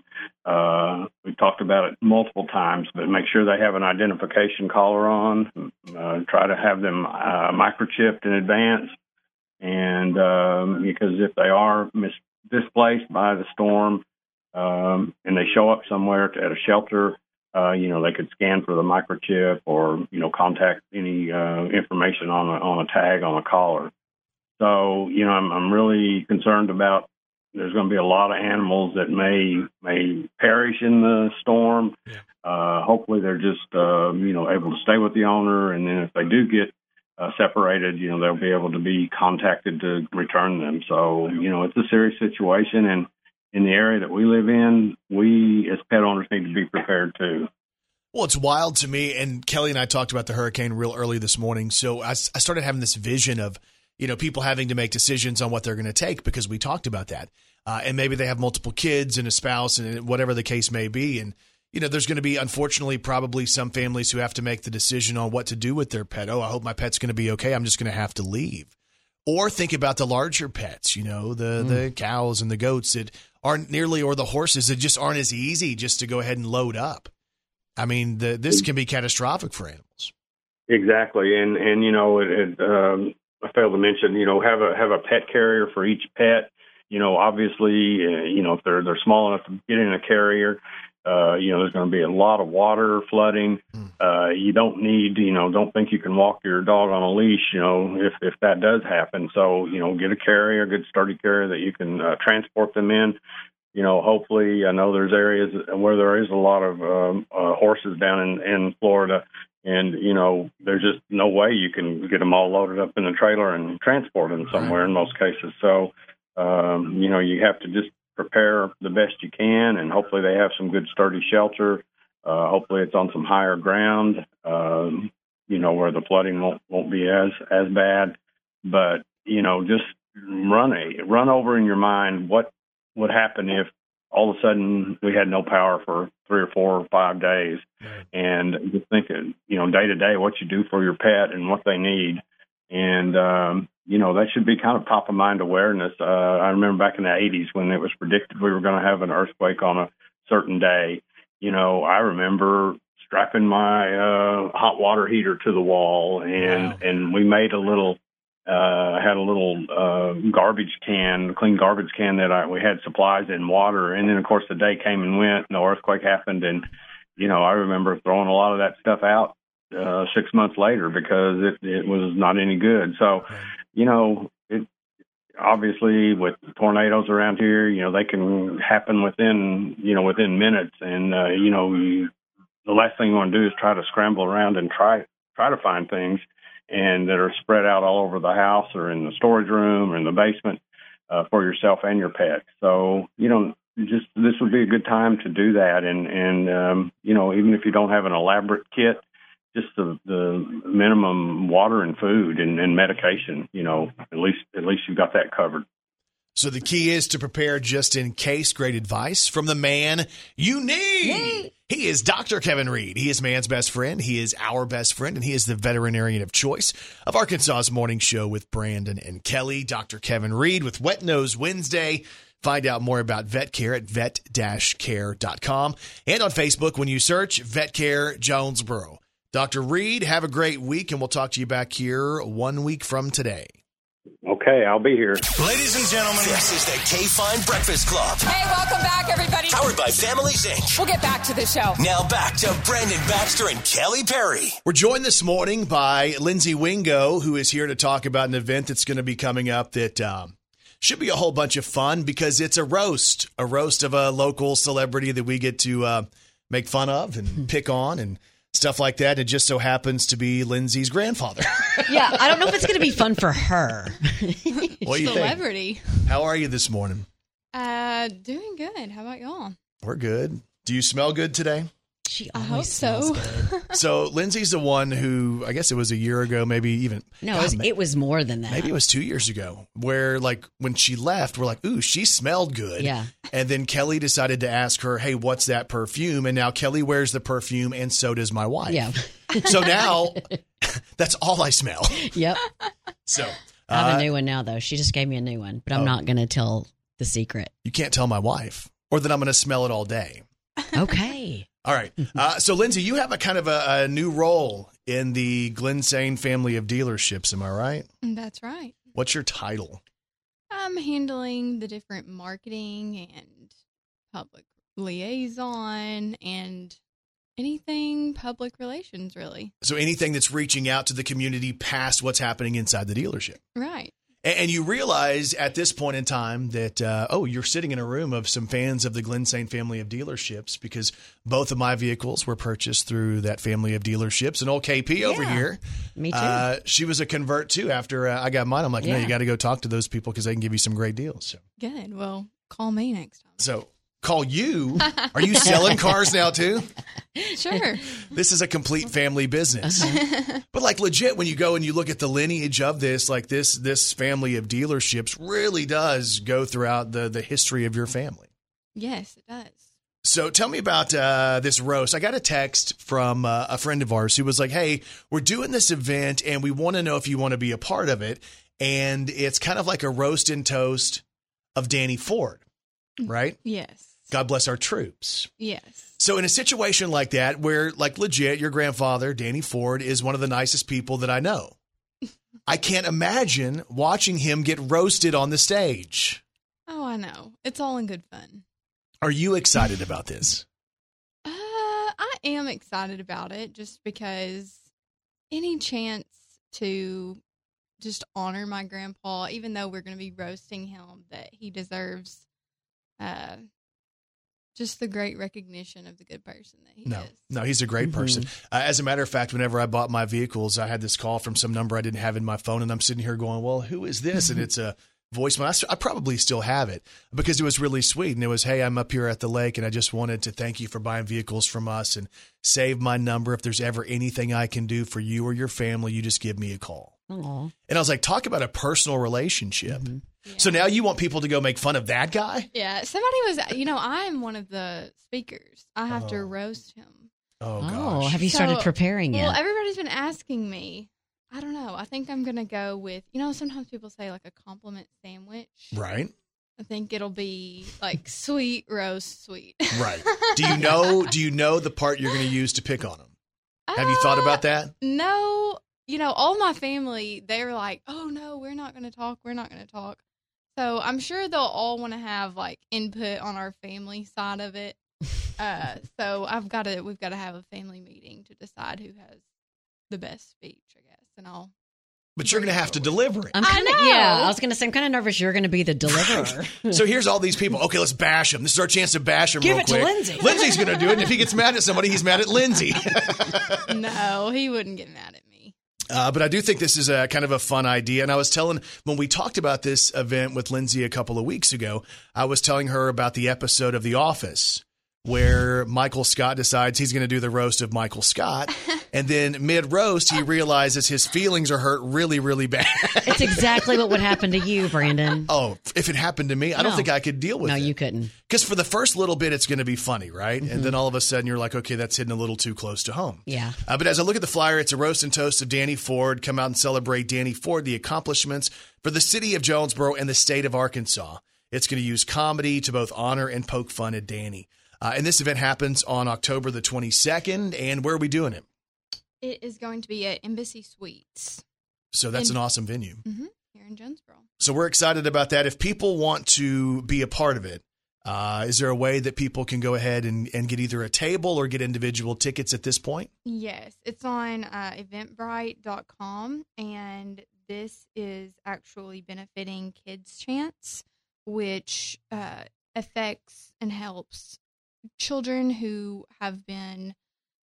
Uh, we talked about it multiple times, but make sure they have an identification collar on. Uh, try to have them uh, microchipped in advance, and um, because if they are mis- displaced by the storm um, and they show up somewhere at a shelter, uh, you know, they could scan for the microchip or, you know, contact any uh, information on a, on a tag on a collar. So, you know, I'm, I'm really concerned about there's going to be a lot of animals that may may perish in the storm. Uh, hopefully, they're just uh, you know able to stay with the owner, and then if they do get uh, separated, you know they'll be able to be contacted to return them. So you know it's a serious situation, and in the area that we live in, we as pet owners need to be prepared too. Well, it's wild to me. And Kelly and I talked about the hurricane real early this morning. So I, I started having this vision of, you know, people having to make decisions on what they're going to take because we talked about that. Uh, and maybe they have multiple kids and a spouse and whatever the case may be. And, you know, there's going to be, unfortunately, probably some families who have to make the decision on what to do with their pet. Oh, I hope my pet's going to be okay. I'm just going to have to leave. Or think about the larger pets, you know, the the cows and the goats that aren't nearly, or the horses that just aren't as easy just to go ahead and load up. I mean, the, this can be catastrophic for animals. Exactly, and and you know, it, it, um, I failed to mention, you know, have a have a pet carrier for each pet. You know, obviously, uh, you know, if they're they're small enough to get in a carrier, uh, you know, there's going to be a lot of water flooding. Uh, you don't need, you know, don't think you can walk your dog on a leash, you know, if if that does happen. So, you know, get a carrier, a good sturdy carrier that you can uh, transport them in. You know, hopefully, I know there's areas where there is a lot of um, uh, horses down in in Florida, and you know, there's just no way you can get them all loaded up in a trailer and transport them somewhere in most cases. So, um, you know, you have to just prepare the best you can, and hopefully they have some good sturdy shelter. Uh, hopefully it's on some higher ground, um, you know, where the flooding won't won't be as as bad. But you know, just run a run over in your mind what would happen if all of a sudden we had no power for three or four or five days, and just think, of, you know, day to day what you do for your pet and what they need, and um, you know that should be kind of top of mind awareness. Uh, I remember back in the '80s when it was predicted we were going to have an earthquake on a certain day. You know, I remember strapping my uh, hot water heater to the wall, and and we made a little. Uh, I had a little uh, garbage can, clean garbage can that I we had supplies and water, and then of course the day came and went, and the earthquake happened, and you know I remember throwing a lot of that stuff out uh, six months later because it, it was not any good. So, you know, it obviously with tornadoes around here, you know, they can happen within, you know, within minutes. And, uh, you know, you, the last thing you want to do is try to scramble around and try, try to find things and that are spread out all over the house or in the storage room or in the basement uh, for yourself and your pet. So, you know, just this would be a good time to do that. And, and, um, you know, even if you don't have an elaborate kit, just the, the minimum water and food and, and medication, you know, at least, at least you've got that covered. So the key is to prepare just in case. Great advice from the man you need. He is Dr. Kevin Reed. He is man's best friend. He is our best friend, and he is the veterinarian of choice of Arkansas's morning show with Brandon and Kelly. Dr. Kevin Reed with Wet Nose Wednesday. Find out more about vet care at vet-care.com and on Facebook when you search Vet Care Jonesboro. Dr. Reed, have a great week, and we'll talk to you back here one week from today. Okay, I'll be here. Ladies and gentlemen, this is the KFIN Breakfast Club. Hey, welcome back, everybody. Powered by Families Inc. We'll get back to the show. Now back to Brandon Baxter and Kelly Perry. We're joined this morning by Lindsay Wingo, who is here to talk about an event that's going to be coming up that um, should be a whole bunch of fun because it's a roast, a roast of a local celebrity that we get to uh, make fun of and pick on and stuff like that. It just so happens to be Lindsay's grandfather. Yeah, I don't know if it's going to be fun for her. what do you think? Celebrity. How are you this morning? Uh, doing good. How about y'all? We're good. Do you smell good today? She I hope so. So Lindsay's the one who I guess it was a year ago, maybe even No, God, it was, ma- it was more than that. Maybe it was two years ago, where like when she left, we're like, "Ooh, she smelled good." Yeah. And then Kelly decided to ask her, "Hey, what's that perfume?" And now Kelly wears the perfume, and so does my wife. Yeah. so now that's all I smell. Yep. So I have uh, a new one now, though. She just gave me a new one, but I'm Oh. not going to tell the secret. you can't tell my wife, or that I'm going to smell it all day. Okay. All right. Uh, so Lindsay, you have a kind of a, a new role in the Glensane family of dealerships. Am I right? That's right. What's your title? I'm handling the different marketing and public liaison and anything public relations, really. So anything that's reaching out to the community past what's happening inside the dealership. Right. And, and you realize at this point in time that, uh, oh, you're sitting in a room of some fans of the Glensane family of dealerships because both of my vehicles were purchased through that family of dealerships. And old KP over here, Me too. uh, she was a convert too after uh, I got mine. I'm like, no, Yeah. you got to go talk to those people because they can give you some great deals. So, Good. Well, call me next time. so call you. Are you selling cars now too? Sure. This is a complete family business. But like legit, when you go and you look at the lineage of this, like this this family of dealerships really does go throughout the the history of your family. yes, it does. So tell me about uh, this roast. I got a text from uh, a friend of ours who was like, "Hey, we're doing this event, and we want to know if you want to be a part of it." and it's kind of like a roast and toast of Danny Ford, right? Yes. God bless our troops. Yes. So in a situation like that, where like legit, your grandfather, Danny Ford, is one of the nicest people that I know. I can't imagine watching him get roasted on the stage. Oh, I know. It's all in good fun. Are you excited about this? Uh, I am excited about it just because any chance to just honor my grandpa, even though we're going to be roasting him, that he deserves uh, just the great recognition of the good person that he No, is. no, he's a great person. Uh, as a matter of fact, whenever I bought my vehicles, I had this call from some number I didn't have in my phone, and I'm sitting here going, "Well, who is this?" And it's a voicemail. I probably still have it because it was really sweet, and it was, "Hey, I'm up here at the lake, and I just wanted to thank you for buying vehicles from us, and save my number. If there's ever anything I can do for you or your family, you just give me a call." Aw. And I was like, "Talk about a personal relationship." Mm-hmm. So now you want people to go make fun of that guy? Yeah, somebody was, you know, I am one of the speakers. I have to Oh. roast him. Oh, Oh, have you started So- preparing Well, everybody's been asking me. I don't know. I think I'm gonna go with you know. Sometimes people say like a compliment sandwich. Right. I think it'll be like sweet roast sweet. Right. Do you know? Do you know the part you're going to use to pick on him? Have you thought about uh, that? no, you know, all my family they're like, oh no, we're not gonna talk. We're not gonna talk. So I'm sure they'll all want to have like input on our family side of it. Uh, so I've got to we've got to have a family meeting to decide who has the best speech, I guess, and I'll. But you're going to have to deliver it. I'm kind of yeah. I was going to say I'm kind of nervous. You're going to be the deliverer. So here's all these people. Okay, let's bash him. This is our chance to bash him Give real it to quick. Lindsay. Lindsay's going to do it. And if he gets mad at somebody, he's mad at Lindsay. no, he wouldn't get mad at me. Uh, but I do think this is a kind of a fun idea. And I was telling, when we talked about this event with Lindsay a couple of weeks ago, I was telling her about the episode of The Office where Michael Scott decides he's going to do the roast of Michael Scott. And then mid roast, he realizes his feelings are hurt really, really bad. it's exactly what would happen to you, Brandon. Oh, if it happened to me, I don't think I could deal with No, it. No, you couldn't. Because for the first little bit, it's going to be funny, right? Mm-hmm. And then all of a sudden, you're like, okay, that's hitting a little too close to home. Yeah. Uh, but as I look at the flyer, it's a roast and toast of Danny Ford. Come out and celebrate Danny Ford, the accomplishments for the city of Jonesboro and the state of Arkansas. It's going to use comedy to both honor and poke fun at Danny. Uh, and this event happens on October the 22nd. And where are we doing it? It is going to be at Embassy Suites So that's In- an awesome venue. hmm here in Jonesboro. So we're excited about that. If people want to be a part of it, uh, is there a way that people can go ahead and, and get either a table or get individual tickets at this point? Yes, it's on uh, eventbrite.com, and this is actually benefiting Kids Chance, which uh, affects and helps children who have been.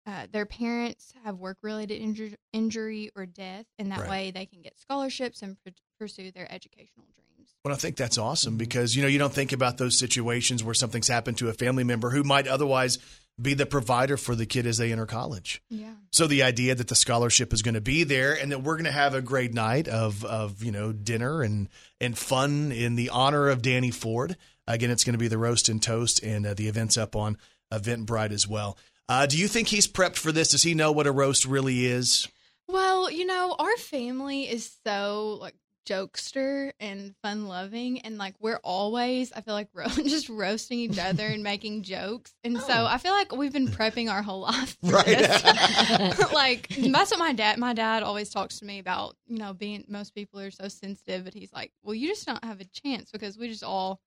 Uh, their parents have work-related injury, injury or death, and that Right. way they can get scholarships and pr- pursue their educational dreams. Well, I think that's Mm-hmm. awesome because you know you don't think about those situations where something's happened to a family member who might otherwise be the provider for the kid as they enter college. Yeah. So the idea that the scholarship is going to be there and that we're going to have a great night of of you know dinner and and fun in the honor of Danny Ford. Again, it's going to be the roast and toast, and uh, the event's up on Eventbrite as well. Uh, do you think he's prepped for this? Does he know what a roast really is? Well, you know, our family is so like jokester and fun loving and like we're always I feel like ro- just roasting each other and making jokes. And so I feel like we've been prepping our whole life. for Right. this. like that's what my dad my dad always talks to me about, you know, being most people are so sensitive, but he's like, "Well, you just don't have a chance because we just all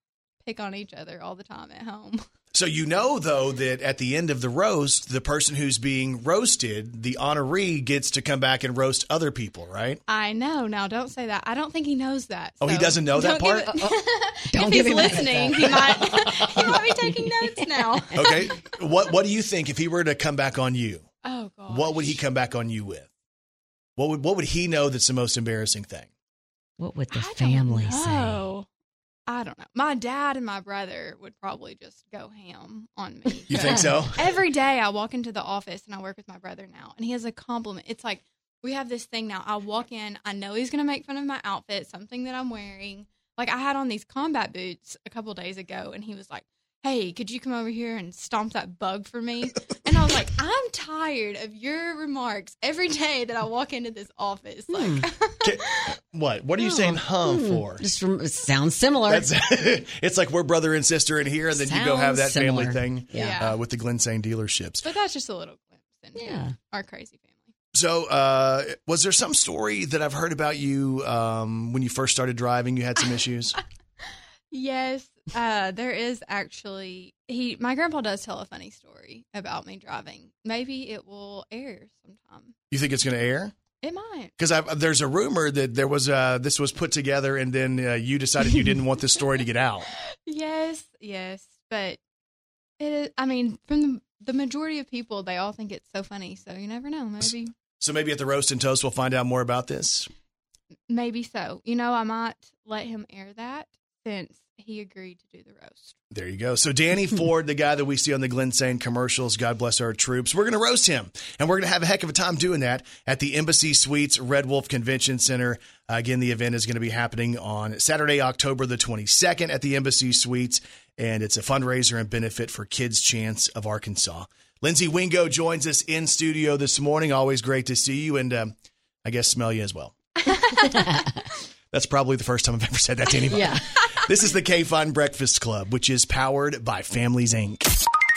pick on each other all the time at home." So you know though that at the end of the roast, the person who's being roasted, the honoree, gets to come back and roast other people, right? I know. Now, don't say that. I don't think he knows that. Oh, he doesn't know that don't give part? it- uh, uh, uh, Don't if give he's him that. listening, he might he might be taking notes now. Okay. what What do you think if he were to come back on you? Oh god. What would he come back on you with? What would What would he know that's the most embarrassing thing? What would the family say? I don't know. My dad and my brother would probably just go ham on me. You think so? Every day I walk into the office and I work with my brother now, and he has a compliment. It's like we have this thing now. I walk in, I know he's gonna make fun of my outfit, something that I'm wearing. Like I had on these combat boots a couple days ago, and he was like, "Hey, could you come over here and stomp that bug for me?" I I'm like, I'm tired of your remarks every day that I walk into this office. Like, What? What are you saying huh for? Just from, it sounds similar. That's, it's like we're brother and sister in here, and then you go have that Sounds family similar. thing Yeah. uh, with the Glensane dealerships. but that's just a little glimpse into Yeah. our crazy family. So, uh, was there some story that I've heard about you um, when you first started driving? You had some issues. Yes, uh, there is actually he. My grandpa does tell a funny story about me driving. Maybe it will air sometime. You think it's going to air? It might. Because there's a rumor that there was uh, this was put together, and then uh, you decided you didn't want this story to get out. Yes, yes, but it is. I mean, from the, the majority of people, they all think it's so funny. So you never know. Maybe, So maybe at the roast and toast, we'll find out more about this. maybe so. You know, I might let him air that since he agreed to do the roast. There you go. So Danny Ford, the guy that we see on the Glensane commercials, God bless our troops. We're going to roast him, and we're going to have a heck of a time doing that at the Embassy Suites Red Wolf Convention Center. Uh, again, the event is going to be happening on Saturday, October the 22nd at the Embassy Suites, and it's a fundraiser and benefit for Kids Chance of Arkansas. Lindsay Wingo joins us in studio this morning. Always great to see you, and um, I guess smell you as well. That's probably the first time I've ever said that to anybody. Yeah. This is the KFIN Breakfast Club, which is powered by Families Inc.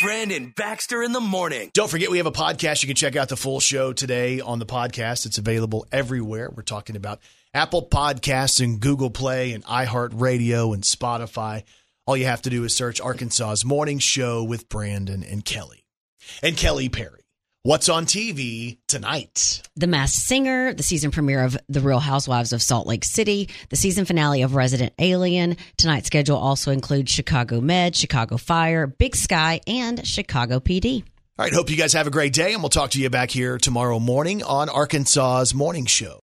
Brandon Baxter in the morning. Don't forget, we have a podcast. You can check out the full show today on the podcast. It's available everywhere. We're talking about Apple Podcasts and Google Play and iHeartRadio and Spotify. All you have to do is search Arkansas's Morning Show with Brandon and Kelly. And Kelly Perry. What's on TV tonight? The Masked Singer, the season premiere of The Real Housewives of Salt Lake City, the season finale of Resident Alien. Tonight's schedule also includes Chicago Med, Chicago Fire, Big Sky, and Chicago PD. All right, hope you guys have a great day, and we'll talk to you back here tomorrow morning on Arkansas's Morning Show.